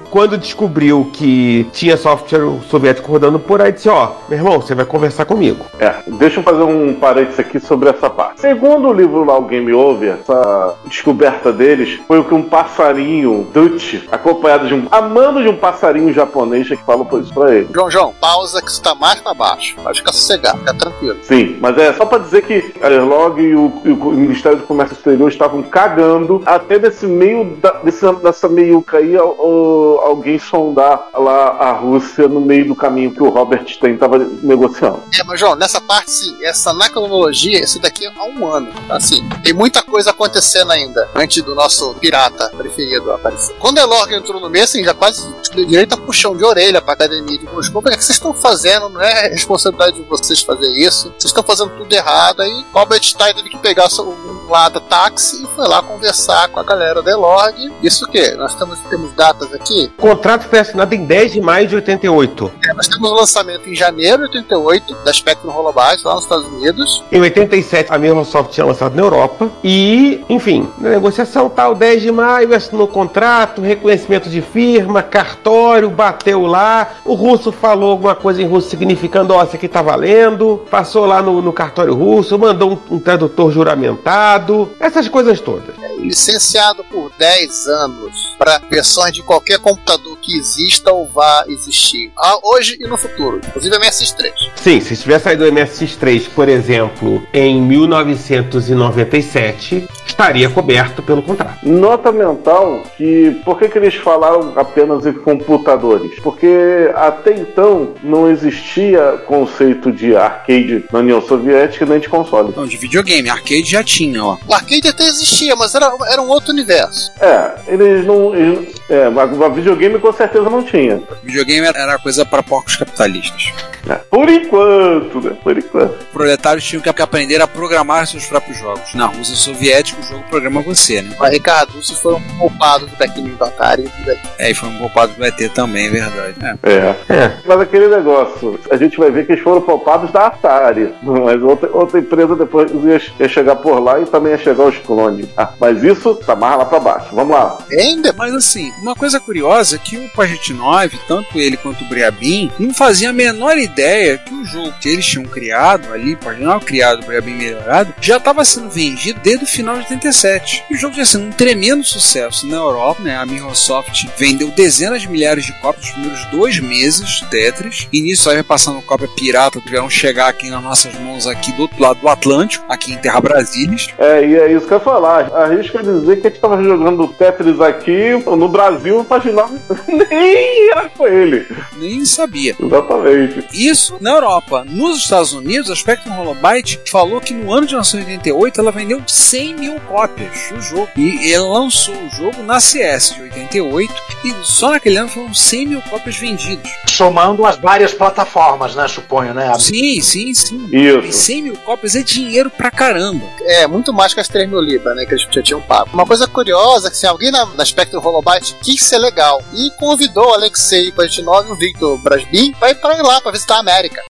Quando descobriu que tinha software soviético rodando por aí, disse: Ó, meu irmão, você vai conversar comigo. É, deixa eu fazer um parênteses aqui sobre essa parte. Segundo o livro lá, o Game Over, essa descoberta deles foi o que um passarinho Dutch, acompanhado de um. amando de um passarinho japonês, que falou por isso pra ele. João, João, pausa que isso tá mais pra baixo. Pode ficar sossegado, fica tranquilo. Sim, mas é só pra dizer que a Airlog e o, e o Ministério do Comércio Exterior estavam cagando até nesse meio da, desse, dessa meiuca aí o- alguém sondar lá a Rússia no meio do caminho que o Robert Stein estava negociando. É, mas João, nessa parte sim, essa na esse daqui é há um ano. Assim, tem muita coisa acontecendo ainda, antes do nosso pirata preferido aparecer. Quando Elorg entrou no assim, já quase direito a puxão de orelha pra academia de Moscou. O que que vocês estão fazendo? Não é responsabilidade de vocês fazer isso. Vocês estão fazendo tudo errado. Aí Robert Stein teve que pegar o um lado táxi e foi lá conversar com a galera da Elorg. Isso o quê? Nós temos, temos datas aqui. O contrato foi assinado em 10 de maio de 88. É, nós temos o lançamento em janeiro de 88 da Spectrum Holobyte lá nos Estados Unidos. Em 87, a Microsoft tinha lançado na Europa. E, enfim, na negociação tal, 10 de maio, assinou o contrato, reconhecimento de firma, cartório, bateu lá. O russo falou alguma coisa em russo significando, ó, isso aqui tá valendo. Passou lá no, no cartório russo, mandou um, um tradutor juramentado. Essas coisas todas. licenciado por 10 anos para versões de qualquer computador que exista ou vá existir. Ah, hoje e no futuro. Inclusive a MSX3. Sim, se tivesse saído o MSX3, por exemplo, em 1997, estaria coberto pelo contrato. Nota mental que por que, que eles falaram apenas em computadores? Porque até então não existia conceito de arcade na União Soviética nem de console. Não, de videogame. Arcade já tinha, ó. O arcade até existia, mas era, era um outro universo. É, eles não. Eles, é, mas a videogame com certeza não tinha. Videogame era coisa para porcos capitalistas. É, por enquanto, né? Por enquanto. Proletários tinham que aprender a programar seus próprios jogos. Na Rússia soviética, o jogo programa você, né? Mas, Ricardo, vocês foram poupados do Tecnico do Atari. É, e foram poupados do ET também, é verdade. É. É. é. Mas aquele negócio, a gente vai ver que eles foram poupados da Atari. Mas outra, outra empresa depois ia, ia chegar por lá e também ia chegar os clones. Ah, mas isso tá mais lá pra baixo. Vamos lá. Ainda? Mas assim, uma coisa curiosa é que o Paget 9, tanto ele quanto o Briabin, não faziam a menor ideia que o jogo que eles tinham criado ali, Paget 9 criado, Briabin melhorado, já estava sendo vendido desde o final de 87. E o jogo tinha sido um tremendo sucesso na Europa, né? A Microsoft vendeu dezenas de milhares de cópias nos primeiros dois meses Tetris. E nisso aí passando cópia pirata, tiveram chegar aqui nas nossas mãos aqui do outro lado do Atlântico, aqui em Terra Brasília. É, e é isso que eu ia falar. Arrisca dizer que a gente tava jogando Tetris aqui no Brasil, imaginava nem era com ele. Nem sabia. Exatamente. Isso na Europa. Nos Estados Unidos, a Spectrum Holobyte falou que no ano de 1988 ela vendeu 100 mil cópias do jogo. E ela lançou o jogo na CS de 88 e só naquele ano foram 100 mil cópias vendidas. Somando as várias plataformas, né? Suponho, né? Sim, sim, sim. Isso. E 100 mil cópias é dinheiro pra caramba. É, muito mais que as 3 mil libras, né? Que eles já tinham pago. Uma coisa curiosa é que se alguém na, na Spectrum Holobyte quis ser legal e convidou o Alexei Pajanov e o Victor Brasbin pra ir pra ir lá pra visitar a América.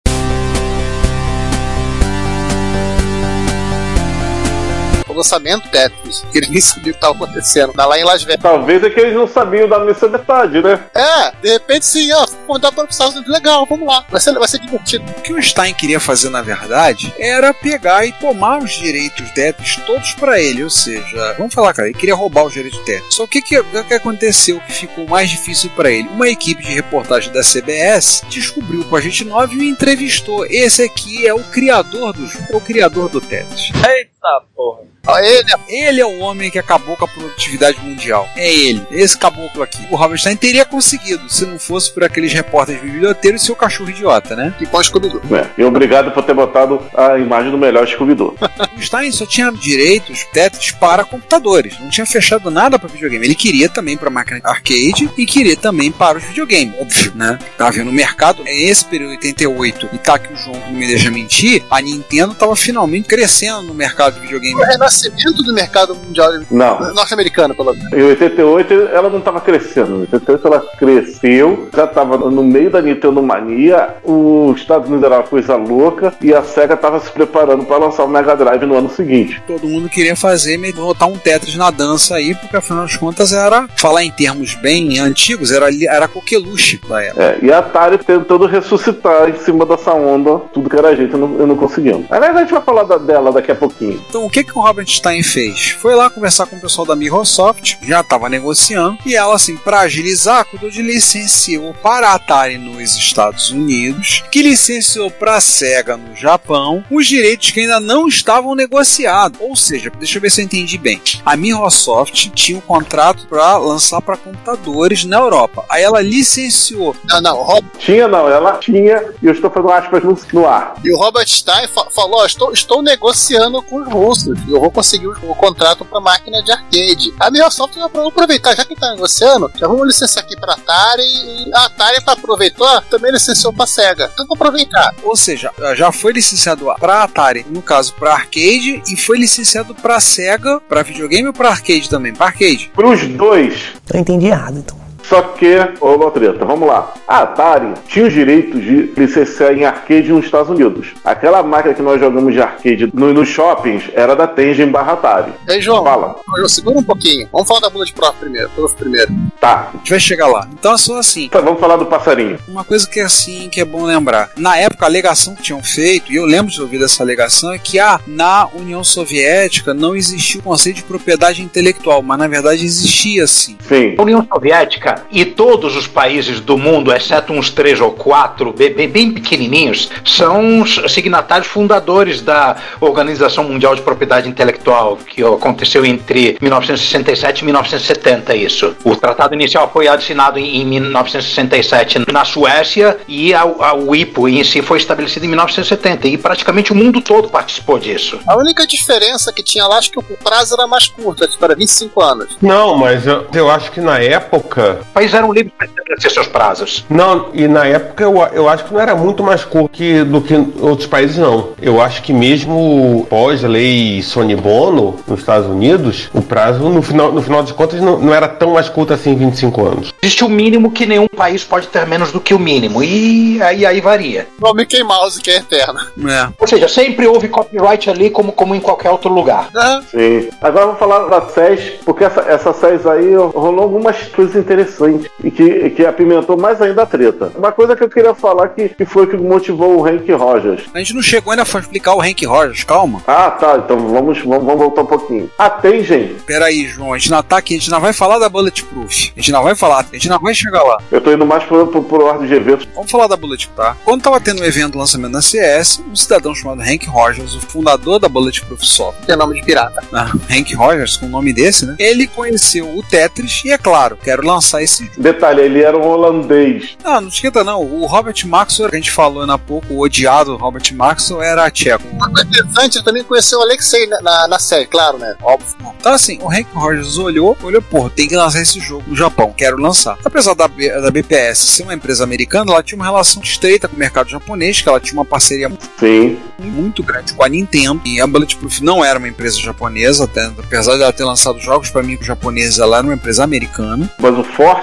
O lançamento Tetris, que eles nem sabiam o que estava acontecendo. Tá lá em Las Vegas. Talvez é que eles não sabiam da missa metade, né? É, de repente sim, ó, convidar para os Estados Unidos, legal, vamos lá. Vai ser, vai ser divertido. O que o Stein queria fazer, na verdade, era pegar e tomar os direitos Tetris todos para ele. Ou seja, vamos falar, cara, ele queria roubar os direitos Tetris. Só o que, que, o que aconteceu que ficou mais difícil para ele? Uma equipe de reportagem da CBS descobriu o Agente 9 e o entrevistou. Esse aqui é o criador do jogo, é o criador do Tetris. Eita porra. Ó, ele, Ele é o homem que acabou com a produtividade mundial. É ele, esse caboclo aqui. O Robert Stein teria conseguido, se não fosse por aqueles repórteres biblioteiros e seu cachorro idiota, né? que põe Scooby-Doo. É, e obrigado por ter botado a imagem do melhor Scooby-Doo. O Stein só tinha direitos Tetris para computadores, não tinha fechado nada para videogame. Ele queria também para máquina arcade e queria também para os videogames, óbvio, né? Tá vendo no mercado, é esse período 88 e tá que o João não me deixa mentir, a Nintendo tava finalmente crescendo no mercado de videogame. O renascimento do mercado mundial Não. norte-americano, pelo menos. Em 88 ela não estava crescendo. Em 88 ela cresceu, já estava no meio da Nintendo Mania, os Estados Unidos era uma coisa louca e a SEGA estava se preparando para lançar o Mega Drive no ano seguinte. Todo mundo queria fazer, botar um Tetris na dança aí, porque afinal de contas era, falar em termos bem antigos, era, era coqueluche da época. É, e a Atari tentando ressuscitar em cima dessa onda, tudo que era jeito, eu não, eu não conseguimos. Aliás, a gente vai falar da- dela daqui a pouquinho. Então, o que, que o Robert Stein fez? Foi lá conversar com o pessoal da Microsoft, já estava negociando, e ela, assim, para agilizar, cuidou de licenciou para a Atari nos Estados Unidos, que licenciou para a Sega no Japão, os direitos que ainda não estavam negociados. Ou seja, deixa eu ver se eu entendi bem. A Microsoft tinha um contrato para lançar para computadores na Europa. Aí ela licenciou. Não, não, Rob- Tinha não, ela tinha, e eu estou fazendo aspas no, no ar. e o Robert Stein fa- falou: estou, estou negociando com os russos e eu vou conseguir o, o contrato para máquina de arcade. A Microsoft já vamos aproveitar, já que está negociando, já vamos licenciar aqui para Atari e a Atari para aproveitar também licenciou para Sega. Então vamos aproveitar. Ou seja, já foi licenciado para Atari, no caso para arcade, e foi licenciado para Sega, para videogame ou para arcade também? Para arcade. Para os dois, Eu entendi errado, então. Só que, ô treta, vamos lá. A Atari tinha os direitos de licenciar em arcade nos Estados Unidos. Aquela máquina que nós jogamos de arcade no- nos shoppings era da Tengen barra Atari. Ei, João, Fala. João, segura um pouquinho. Vamos falar da Bullet Prof primeiro. Prof primeiro. Tá. A gente vai chegar lá. Então é só assim. Então, vamos falar do passarinho. Uma coisa que é assim, que é bom lembrar. Na época, a alegação que tinham feito, e eu lembro de ouvir dessa alegação, é que ah, na União Soviética não existia o conceito de propriedade intelectual, mas na verdade existia sim. Sim. A União Soviética e todos os países do mundo, exceto uns três ou quatro, bem, bem, pequenininhos, são os signatários fundadores da Organização Mundial de Propriedade Intelectual, que aconteceu entre 1967 e 1970, isso. O tratado inicial foi assinado em, em 1967 na Suécia e a, a WIPO em si foi estabelecida em 1970 e praticamente o mundo todo participou disso. A única diferença que tinha lá, acho que o prazo era mais curto, acho que era 25 anos. Não, mas eu, eu acho que na época. Países eram livres para estabelecer seus prazos. Não, e na época eu, eu acho que não era muito mais curto que, do que outros países, não. Eu acho que mesmo pós-lei Sony Bono, nos Estados Unidos, o prazo, no final, no final de contas, não, não era tão mais curto assim 25 anos. Existe o mínimo que nenhum país pode ter menos do que o mínimo, e aí, aí varia. O Mickey Mouse, que é eterno. É. Ou seja, sempre houve copyright ali como, como em qualquer outro lugar. Sim. Agora vamos falar da SES, porque essa, essa SES aí rolou algumas coisas interessantes e que, que apimentou mais ainda a treta. Uma coisa que eu queria falar que, que foi que motivou o Hank Rogers. A gente não chegou ainda a explicar o Hank Rogers, calma. Ah, tá. Então vamos, vamos, vamos voltar um pouquinho. A Tengen. Peraí, João, a gente não tá aqui, a gente não vai falar da Bulletproof. A gente não vai falar, a gente não vai chegar lá. Eu tô indo mais pro, pro, pro ordem de eventos. Vamos falar da Bulletproof, tá? Quando tava tendo um evento lançamento na CS, um cidadão chamado Hank Rogers, o fundador da Bulletproof Software, Tem nome de pirata. ah, Hank Rogers, com o nome desse, né? Ele conheceu o Tetris e, é claro, quero lançar esse. Detalhe, ele era um holandês. Ah, não esquenta não. O Robert Maxwell, que a gente falou ainda há pouco, o odiado Robert Maxwell, era tcheco. Uma coisa interessante, ele também conheceu o Alexei na, na, na série, claro, né? Óbvio. Então, assim, o Hank Rogers olhou, olhou, pô, tem que lançar esse jogo no Japão, quero lançar. Apesar da, da BPS ser uma empresa americana, ela tinha uma relação estreita com o mercado japonês, que ela tinha uma parceria Sim. muito grande com a Nintendo. E a Bulletproof não era uma empresa japonesa, até, apesar de ela ter lançado jogos para mim com japoneses, ela era uma empresa americana. Mas o forte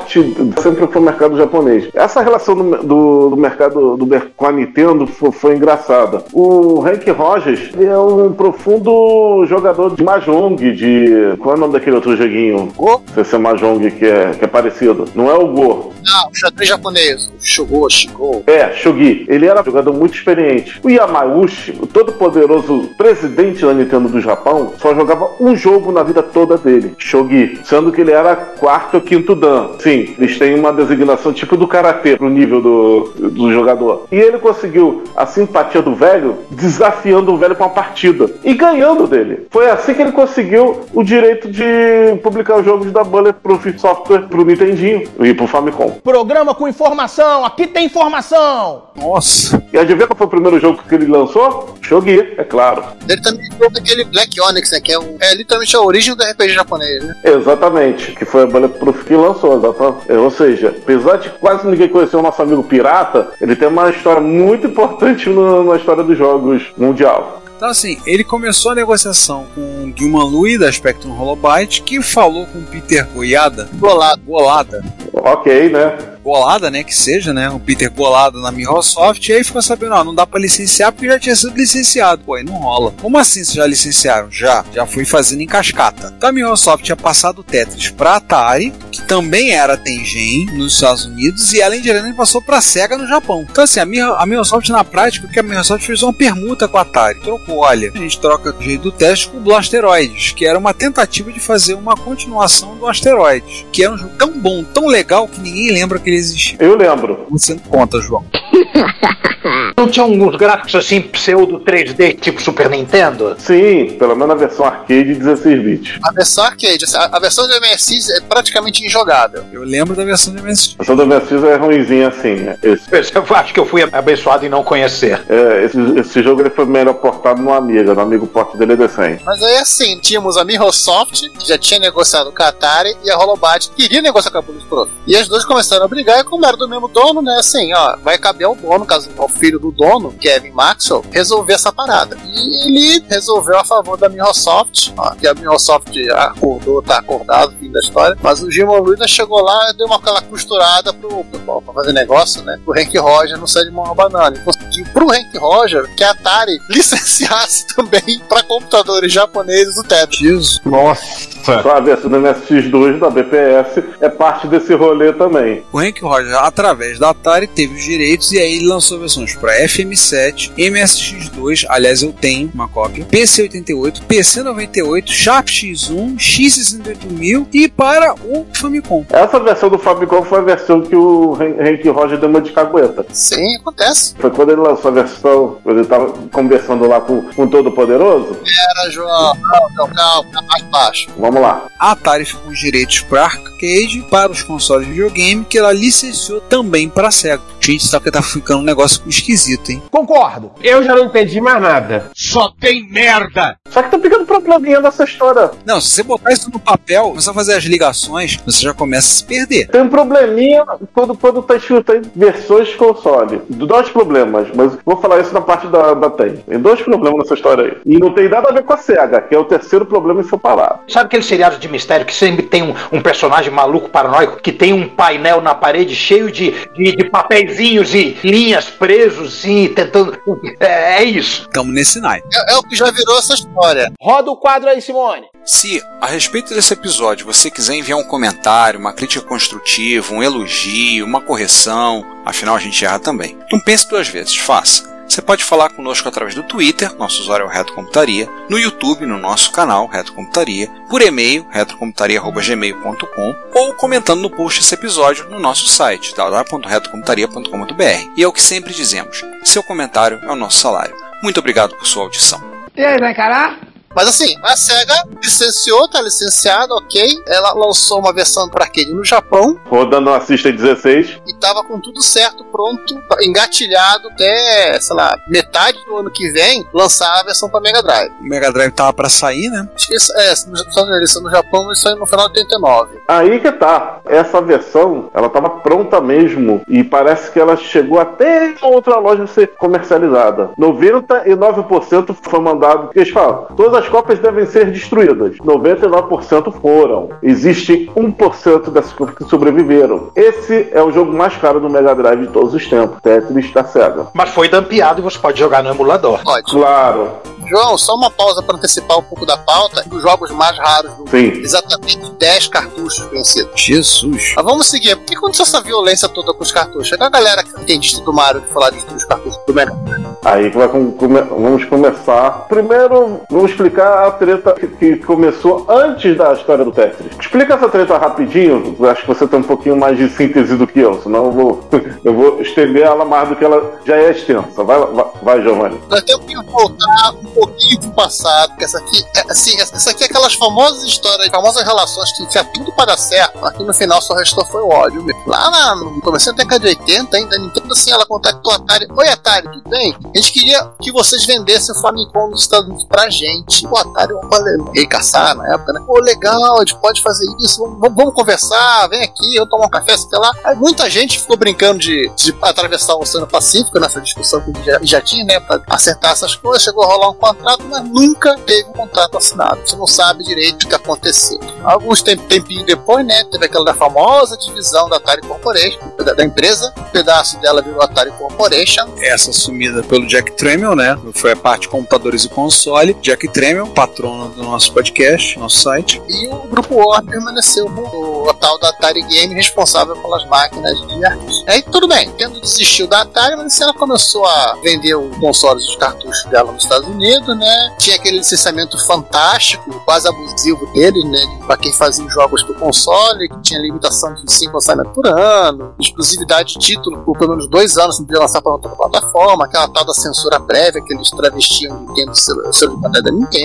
sempre foi o mercado japonês. Essa relação do, do, do mercado do, com a Nintendo foi, foi engraçada. O Hank Rogers é um profundo jogador de Mahjong, de. Qual é o nome daquele outro joguinho? Go? CC Mahjong que é, que é parecido. Não é o Go. Não, o xadrez japonês. Shogo, Shigo. É, Shogi. Ele era um jogador muito experiente. O Yamauchi, o todo-poderoso presidente da Nintendo do Japão, só jogava um jogo na vida toda dele, Shogi. Sendo que ele era quarto ou quinto dan. Sim, eles têm uma designação tipo do karatê pro nível do, do jogador. E ele conseguiu a simpatia do velho, desafiando o velho pra uma partida. E ganhando dele. Foi assim que ele conseguiu o direito de publicar os jogos da Bulletproof Software pro Nintendinho e pro Famicom. Programa com informação, aqui tem informação! Nossa! E adivinha qual foi o primeiro jogo que ele lançou? Shogi, é claro. Ele também teve aquele Black Onyx, né? Que é, um, é literalmente a origem do RPG japonês, né? Exatamente, que foi a Bulletproof que lançou, exatamente. É, Ou seja, apesar de quase ninguém conhecer o nosso amigo Pirata, ele tem uma história muito importante no- na história dos jogos mundial. Então, assim, ele começou a negociação com o Gilman Lui da Spectrum Holobyte, que falou com o Peter Goiada. Golado. Golada. Ok, né? Golada, né? Que seja, né? O Peter Golada na Microsoft. E aí ficou sabendo, ó, não dá pra licenciar porque já tinha sido licenciado. Pô, aí não rola. Como assim vocês já licenciaram? Já. Já fui fazendo em cascata. Então a Microsoft tinha passado o Tetris pra Atari, que também era Tengen nos Estados Unidos, e ela indiretamente passou pra Sega no Japão. Então, assim, a Microsoft na prática, o que a Microsoft fez uma permuta com a Atari. Trocou, olha, a gente troca o jeito do teste com o Blasteroides, que era uma tentativa de fazer uma continuação do Asteroides, que era um jogo tão bom, tão legal, que ninguém lembra que existia. Eu lembro. Você não conta, João. Não tinha uns gráficos assim pseudo 3D tipo Super Nintendo? Sim, pelo menos na versão arcade 16 bits. A versão arcade, a, a versão do MSX é praticamente injogável. Eu lembro da versão de MSX. A versão do MSX é ruimzinha assim, né? Esse, Eu acho que eu fui abençoado em não conhecer. é, esse, esse jogo ele foi melhor portado no Amiga, no Amigo Porte dele é decente. Mas aí assim, tínhamos a Microsoft, que já tinha negociado com a Atari, e a Holobyte, que queria negociar com a Bulletproof. E as duas começaram a brigar, e como era do mesmo dono, né, assim, ó, vai caber ao dono, caso ao filho do dono, Kevin Maxwell, resolver essa parada. E ele resolveu a favor da Microsoft, ó, que a Microsoft acordou, tá acordado, fim da história, mas o Jim Luida chegou lá e deu uma aquela costurada pro, pro, pra fazer negócio, né, pro Hank Roger não sair de mão a banana. E conseguiu pro Hank Roger que a Atari licenciasse também para computadores japoneses o Tetris. Jesus. Nossa. Só a versão do MSX2 da BPS é parte desse rolê também. O Hank Roger, através da Atari, teve os direitos e aí ele lançou versões para FM7, MSX2, aliás eu tenho uma cópia, PC88, PC98, Sharp X1, X68000 e para o Famicom. Essa versão do Famicom foi a versão que o Hank Roger deu uma de cagueta. Sim, acontece. Foi quando ele lançou a versão, quando ele tava conversando lá com, com o Todo-Poderoso. Era, João, calma, calma, calma, mais baixo. Vamos lá. A Atari ficou os direitos para arcade, para os consoles de videogame, que ela licenciou também para Sega. Gente, só que tá ficando um negócio esquisito, hein? Concordo. Eu já não entendi mais nada. Só tem merda! Só que tá probleminha nessa história. Não, se você botar isso no papel, começar a fazer as ligações, você já começa a se perder. Tem um probleminha quando, quando tá escrito aí versões de console. Dois problemas, mas vou falar isso na parte da, da TEM. Tem dois problemas nessa história aí. E não tem nada a ver com a SEGA, que é o terceiro problema em separado. Sabe aquele seriado de mistério que sempre tem um, um personagem maluco paranoico que tem um painel na parede cheio de, de, de papeizinhos e linhas presos e tentando. É, é isso. Estamos nesse naipe. É, é o que já virou essa história. Roda o quadro aí, Simone. Se, a respeito desse episódio, você quiser enviar um comentário, uma crítica construtiva, um elogio, uma correção, afinal a gente erra também. Não pense duas vezes, faça. Você pode falar conosco através do Twitter, nosso usuário é o Reto Computaria, no YouTube, no nosso canal Reto Computaria, por e-mail, retrocomputaria.gmail.com ou comentando no post desse episódio no nosso site, www.retocomputaria.com.br. E é o que sempre dizemos, seu comentário é o nosso salário. Muito obrigado por sua audição. E aí, vai encarar? Mas assim, a SEGA licenciou, tá licenciada, ok. Ela lançou uma versão para arcade no Japão. Rodando a System 16. E tava com tudo certo, pronto, engatilhado até, sei lá, metade do ano que vem, lançar a versão para Mega Drive. O Mega Drive tava para sair, né? Acho que isso, é, só no Japão, mas saiu no final de 89. Aí que tá. Essa versão, ela tava pronta mesmo. E parece que ela chegou até outra loja a ser comercializada. 99% foi mandado. Porque eles falam, todas as cópias devem ser destruídas. 99% foram. Existe 1% dessas cópias que sobreviveram. Esse é o jogo mais caro do Mega Drive de todos os tempos, Tetris da SEGA. Mas foi dampeado e você pode jogar no emulador. Pode. Claro. João, só uma pausa para antecipar um pouco da pauta dos jogos mais raros do Sim. Exatamente 10 cartuchos vencidos. Jesus. Mas vamos seguir. Por que aconteceu essa violência toda com os cartuchos? É a galera que entendista do Mario que falar de os cartuchos do Mega Aí que vai com- come- vamos começar. Primeiro, vamos explicar a treta que, que começou antes da história do Tetris. Explica essa treta rapidinho. Eu acho que você tem um pouquinho mais de síntese do que eu, senão eu vou, eu vou estender ela mais do que ela já é extensa. Vai, vai, vai Giovanni. Nós temos que voltar um pouquinho pro passado, porque essa aqui, é, assim, essa aqui é aquelas famosas histórias, famosas relações que tinha tudo para dar certo, aqui no final só restou foi o ódio. Lá na, no começo da década de 80, ainda Nintendo assim, ela contactou a Atari. Oi Atari, tudo bem? A gente queria que vocês vendessem o Famicom nos Estados Unidos pra gente. O Atari, falei, rei caçar na época, né? Pô, legal, a gente pode fazer isso, vamos, vamos conversar, vem aqui, eu tomo um café, sei lá. Aí muita gente ficou brincando de, de atravessar o Oceano Pacífico nessa discussão que já, já tinha, né? Pra acertar essas coisas, chegou a rolar um contrato, mas nunca teve um contrato assinado. Você não sabe direito o que aconteceu. Alguns tem- tempinho depois, né? Teve aquela da famosa divisão da Atari Corporation, da, da empresa. Um pedaço dela virou Atari Corporation. Essa assumida pelo Jack Tramiel, né? Foi a parte computadores e console. Jack Tramiel, patrono do nosso podcast, nosso site. E o grupo War permaneceu o, o tal da Atari Game responsável pelas máquinas de arcade. Aí tudo bem, tendo desistiu da Atari, mas ela começou a vender os consoles e os cartuchos dela nos Estados Unidos, né? Tinha aquele licenciamento fantástico, quase abusivo deles, né? Pra quem fazia os jogos pro console, que tinha limitação de 5 lançamentos por ano, exclusividade de título por pelo menos dois anos sem poder lançar para outra plataforma, aquela tal da censura prévia que eles travestiam de selo de bandeira da Nintendo,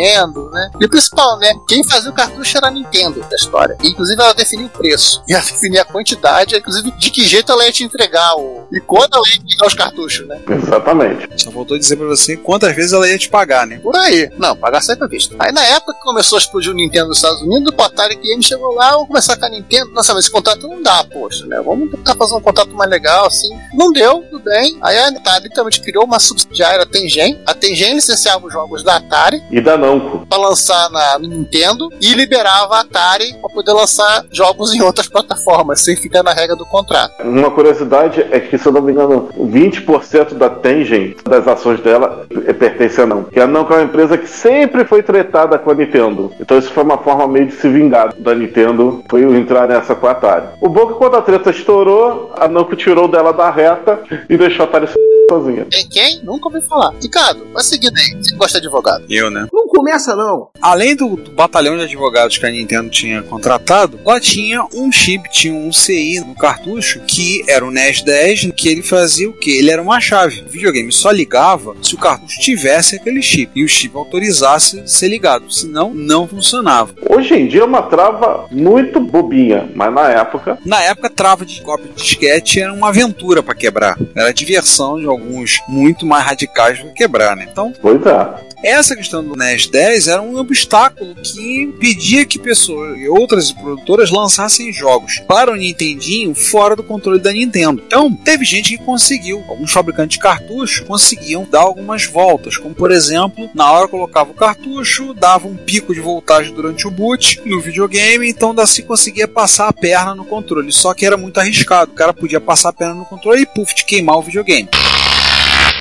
né? E o principal, né? Quem fazia o cartucho era a Nintendo da história. E, inclusive ela definia o preço. E ela definia a quantidade, inclusive de que jeito ela ia te entregar o. E quando ela ia entregar os cartuchos, né? Exatamente. Só voltou dizer pra você quantas vezes ela ia te pagar, né? Por aí. Não, pagar sempre à vista. Aí na época que começou a explodir o Nintendo nos Estados Unidos, o Atari Game chegou lá, vamos começar com a Nintendo. Nossa, mas esse contrato não dá, poxa, né? Vamos tentar fazer um contrato mais legal, assim. Não deu, tudo bem. Aí a Atari literalmente criou uma subsidiária da Tengen. A Tengen licenciava os jogos da Atari E da Namco. para lançar na, no Nintendo e liberava a Atari para poder lançar jogos em outras plataformas, sem ficar na regra do contrato. Uma curiosidade é que, se eu não me engano, 20% da Tengen, das ações dela, é- pertence a Namco. Que a Namco é uma empresa que sempre foi tretada com a Nintendo. Então isso foi uma forma meio de se vingar da Nintendo, foi entrar nessa com a Atari. O bom é que quando a treta estourou, a Namco tirou dela da reta e deixou a Atari sozinha. Tem quem? Nunca ouvi falar. Ricardo, vai seguindo aí. Você gosta de advogado? Eu, né? Não começa, não. Além do, do batalhão de advogados que a Nintendo tinha contratado, lá tinha um chip, tinha um CI no cartucho que era o NES 10, que ele fazia o que? Ele era uma chave. O videogame só ligava se o cartucho tivesse aquele chip e o chip autorizasse ser ligado, senão não funcionava. Hoje em dia é uma trava muito bobinha, mas na época. Na época, trava de cópia de disquete era uma aventura para quebrar. Era a diversão de alguns muito mais radicais para quebrar, né? Então, Pois é. essa questão do NES 10 era um obstáculo que impedia que pessoas e outras produtoras lançassem jogos para o Nintendinho fora do controle da Nintendo. Então, teve gente que conseguiu. Alguns fabricantes de cartucho conseguiam dar algumas voltas, como por exemplo, na hora colocava o cartucho, dava um pico de voltagem durante o boot no videogame, então assim conseguia passar a perna no controle. Só que era muito arriscado. O cara podia passar a perna no controle e puf, de queimar o videogame.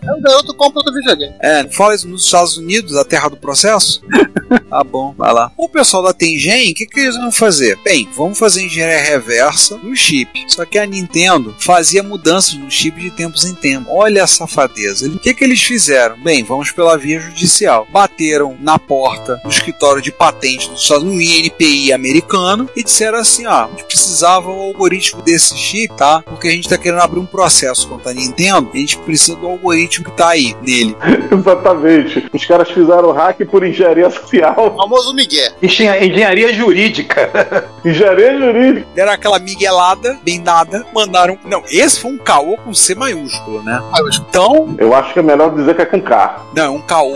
Aí o garoto compra outro videogame. É, fala isso nos Estados Unidos, a terra do processo? tá bom, vai lá. O pessoal da Tengen, o que, que eles vão fazer? Bem, vamos fazer engenharia reversa no chip. Só que a Nintendo fazia mudanças no chip de tempos em tempos. Olha a safadeza. O que, que eles fizeram? Bem, vamos pela via judicial. Bateram na porta do escritório de patente dos Estados Unidos, um INPI americano, e disseram assim: ó, a gente precisava o algoritmo desse chip, tá? Porque a gente tá querendo abrir um processo contra a Nintendo, a gente precisa do algoritmo que tá aí nele. Exatamente. Os caras fizeram hack por engenharia social. O famoso Miguel. Engen- Engenharia jurídica. Engenharia jurídica. Deram aquela miguelada, bem nada, mandaram. Não, esse foi um caô com C maiúsculo, né? Então, Eu acho que é melhor dizer que é com K. não, um caô.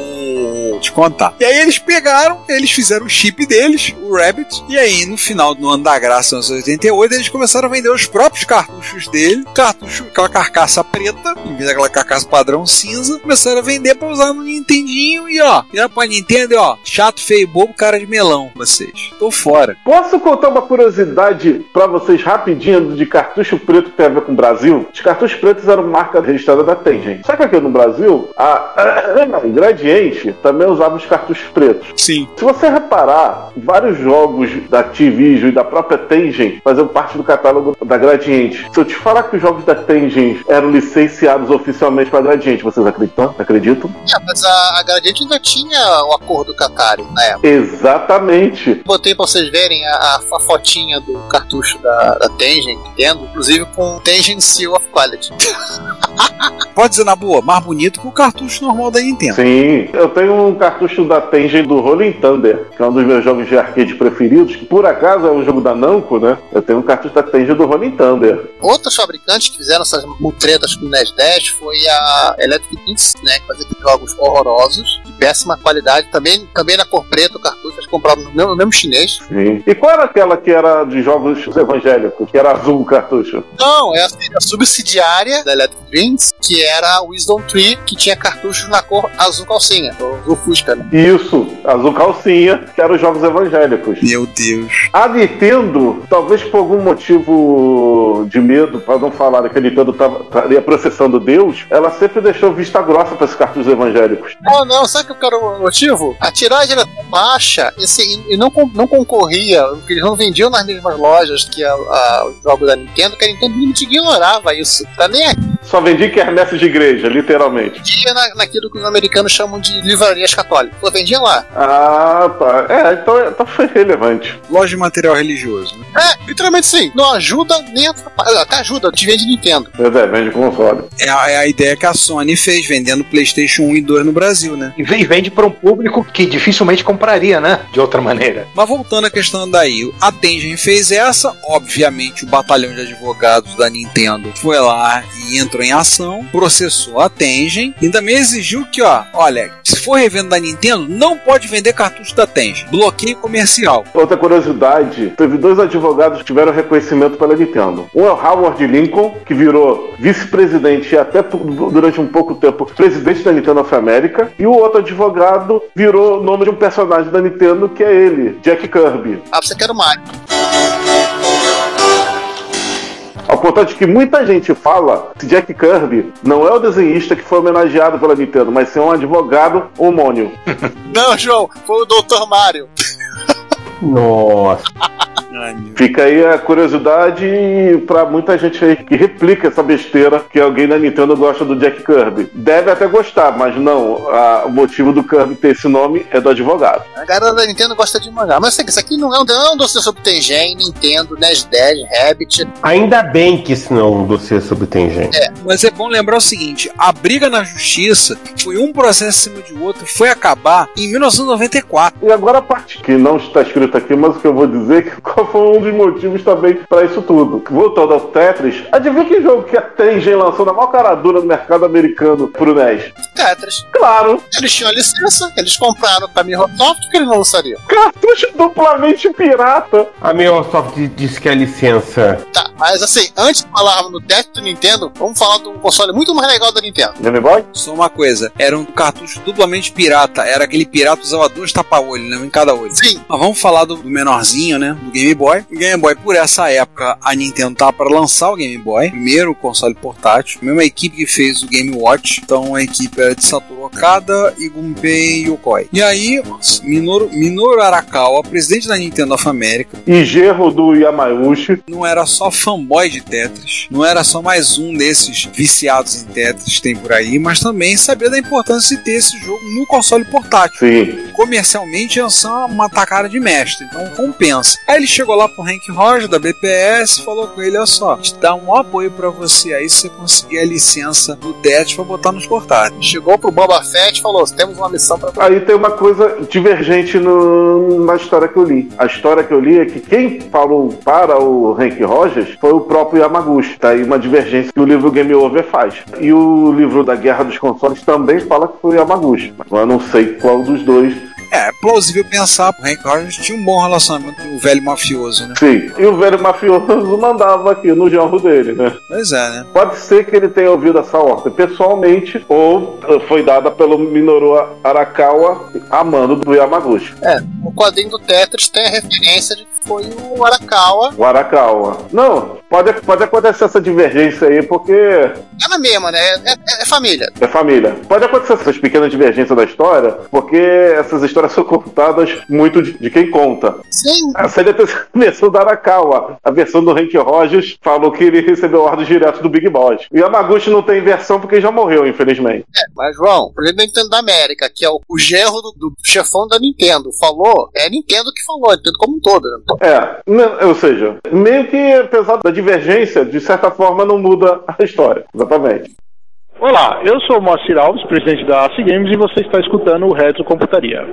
Te contar. E aí eles pegaram, eles fizeram o chip deles, o Rabbit, e aí no final do ano da graça, em 1988, eles começaram a vender os próprios cartuchos dele, cartucho, aquela carcaça preta, em vez daquela carcaça padrão cinza, começaram a vender pra usar no Nintendinho e ó, vira pra Nintendo e ó, chato, feio, bobo, cara de melão, vocês. Tô fora. Posso contar uma curiosidade pra vocês rapidinho de cartucho preto que tem a ver com o Brasil? Os cartuchos pretos eram marca registrada da Tengen. Só que aqui no Brasil, a, a Gradiente também usava os cartuchos pretos. Sim. Se você reparar, vários jogos da Activision e da própria Tengen faziam parte do catálogo da Gradiente. Se eu te falar que os jogos da Tengen eram licenciados oficialmente para Gradiente, vocês acreditam? Acreditam? É, mas a, a Gradiente ainda tinha o acordo com a Atari na época. Exatamente. Botei pra vocês verem a, a- a fotinha do cartucho da, da Tengen, Nintendo, inclusive com Tengen Seal of Quality. Pode dizer na boa, mais bonito que o cartucho normal da Nintendo. Sim, eu tenho um cartucho da Tengen do Rolling Thunder, que é um dos meus jogos de arcade preferidos, que por acaso é um jogo da Namco, né? Eu tenho um cartucho da Tengen do Rolling Thunder. Outros fabricantes que fizeram essas mutretas com o NES 10 foi a Electric Beats, né? Fazia aqueles jogos horrorosos, péssima qualidade, também, também na cor preta o cartucho, eles compraram no mesmo, no mesmo chinês. Sim. E qual era aquela que era de jogos evangélicos, que era azul o cartucho? Não, é a, a subsidiária da Electric Beats, que era a Wisdom Tree, que tinha cartuchos na cor azul calcinha, azul fusca, né? Isso, azul calcinha, que eram os jogos evangélicos. Meu Deus. A Nintendo, talvez por algum motivo de medo, para não falar que a Nintendo estaria processando Deus, ela sempre deixou vista grossa para esses cartuchos evangélicos. Não, não, sabe que eu quero o motivo? A tiragem era tão baixa e, assim, e não, não concorria, porque eles não vendiam nas mesmas lojas que a- a- os jogos da Nintendo, que a Nintendo simplesmente ignorava isso. Tá nem aqui Só vendi quermesse de igreja, literalmente. na, naquilo que os americanos chamam de livrarias católicas. Pô, vendia lá. Ah, tá. É, então, então foi relevante. Loja de material religioso. Né? É, literalmente sim. Não ajuda nem atrapalha. Até ajuda, te vende Nintendo. Pois é, vende console. É a, é a ideia que a Sony fez, vendendo PlayStation 1 e 2 no Brasil, né? E vem- vende para um público que dificilmente compraria, né? De outra maneira. Mas voltando à questão daí, a Tengen fez essa, obviamente o batalhão de advogados da Nintendo foi lá e entrou em ação, processou a Tengen e também exigiu que, ó, olha, se for revenda da Nintendo, não pode vender cartucho da Tengen. Bloqueio comercial. Outra curiosidade, teve dois advogados que tiveram reconhecimento pela Nintendo. Um é o Howard Lincoln, que virou vice-presidente e até durante um pouco tempo presidente da Nintendo of America, e o outro advogado virou o nome de um personagem da Nintendo que é ele, Jack Kirby. Ah, você quer o Mario. Ao ponto de que muita gente fala que Jack Kirby não é o desenhista que foi homenageado pela Nintendo, mas sim um advogado homônio. Não, João, foi o Dr. Mario. Nossa. Fica aí a curiosidade pra muita gente aí que replica essa besteira que alguém da Nintendo gosta do Jack Kirby. Deve até gostar, mas não. a- o motivo do Kirby ter esse nome é do advogado. A galera da Nintendo gosta de mangá. Mas assim, isso aqui não é um, não é um dossiê sobre Tengen, Nintendo, NES 10, Rabbit. Ainda bem que isso não é um dossiê sobre Tengen. Mas é bom lembrar o seguinte: a briga na justiça foi um processo em cima de outro, foi acabar em 1994. E agora a parte que não está escrito aqui, mas o que eu vou dizer é que qual foi um dos motivos também para isso tudo. Voltando ao Tetris, adivinha que jogo que a Tengen lançou na maior cara dura no mercado americano pro NES? Tetris. Claro! Eles tinham a licença, eles compraram pra Microsoft, por que eles não lançariam? Cartucho duplamente pirata! A Microsoft disse que a licença. Tá, mas assim, antes de falarmos do Tetris do Nintendo, vamos falar de um console muito mais legal da Nintendo. Game Boy? Só uma coisa: era um cartucho duplamente pirata. Era aquele pirata que usava dois tapa-olho, né? Em cada olho. Sim. Mas vamos falar do, do menorzinho, né? Do Game Boy. O Game Boy, por essa época, a Nintendo tava para lançar o Game Boy. Primeiro console portátil. A mesma equipe que fez o Game Watch. Então a equipe era de Satoru Okada e Gunpei Yokoi. E aí, Minoru, Minoru Arakawa, presidente da Nintendo of America, E gerro do Yamauchi. não era só fanboy de Tetris, não era só mais um desses viciados em Tetris que tem por aí, mas também sabia da importância de ter esse jogo no console portátil. Sim. Comercialmente ia ser uma tacada de mestre, então compensa. Aí ele chegou lá pro Hank Roger da BPS falou com ele: Olha só, gente dá um apoio pra você aí se você conseguir a licença do Tetris pra botar nos portáteis. Chegou pro Boba Fett e falou: temos uma missão pra. Aí tem uma coisa divergente no- na história que eu li. A história que eu li é que quem falou para o Hank Rogers foi o próprio Yamaguchi. Tá aí uma divergência que o livro Game Over faz. E o livro da Guerra dos Consoles também fala que foi o Yamaguchi. Mas eu não sei qual dos dois. É, é plausível pensar, o Hank Rogers tinha um bom relacionamento com o velho mafioso, né? Sim. E o velho mafioso mandava aqui no genro dele, né? Pois é, né? Pode ser que ele tenha ouvido essa ordem pessoalmente ou eh, foi dada pelo Minoru Arakawa a mando do Yamaguchi. É, no quadrinho do Tetris tem a referência de que foi o Arakawa. O Arakawa. Não, pode, pode acontecer essa divergência aí, porque É na mesma, né? É, é- é família. é família. Pode acontecer essas pequenas divergências da história, porque essas histórias são contadas muito de, de quem conta. Sim. Essa é a versão da Arakawa. A versão do Hank Rogers falou que ele recebeu ordens direto do Big Boss. E Yamaguchi não tem versão porque já morreu, infelizmente. É, mas João, o presidente da Nintendo da América, que é o, o genro do, do chefão da Nintendo, falou, é a Nintendo que falou, a Nintendo como um todo. Né? É, né, ou seja, meio que apesar da divergência, de certa forma não muda a história. Exatamente. Olá, eu sou Moacir Alves, presidente da AC Games, e você está escutando o Retro Computaria.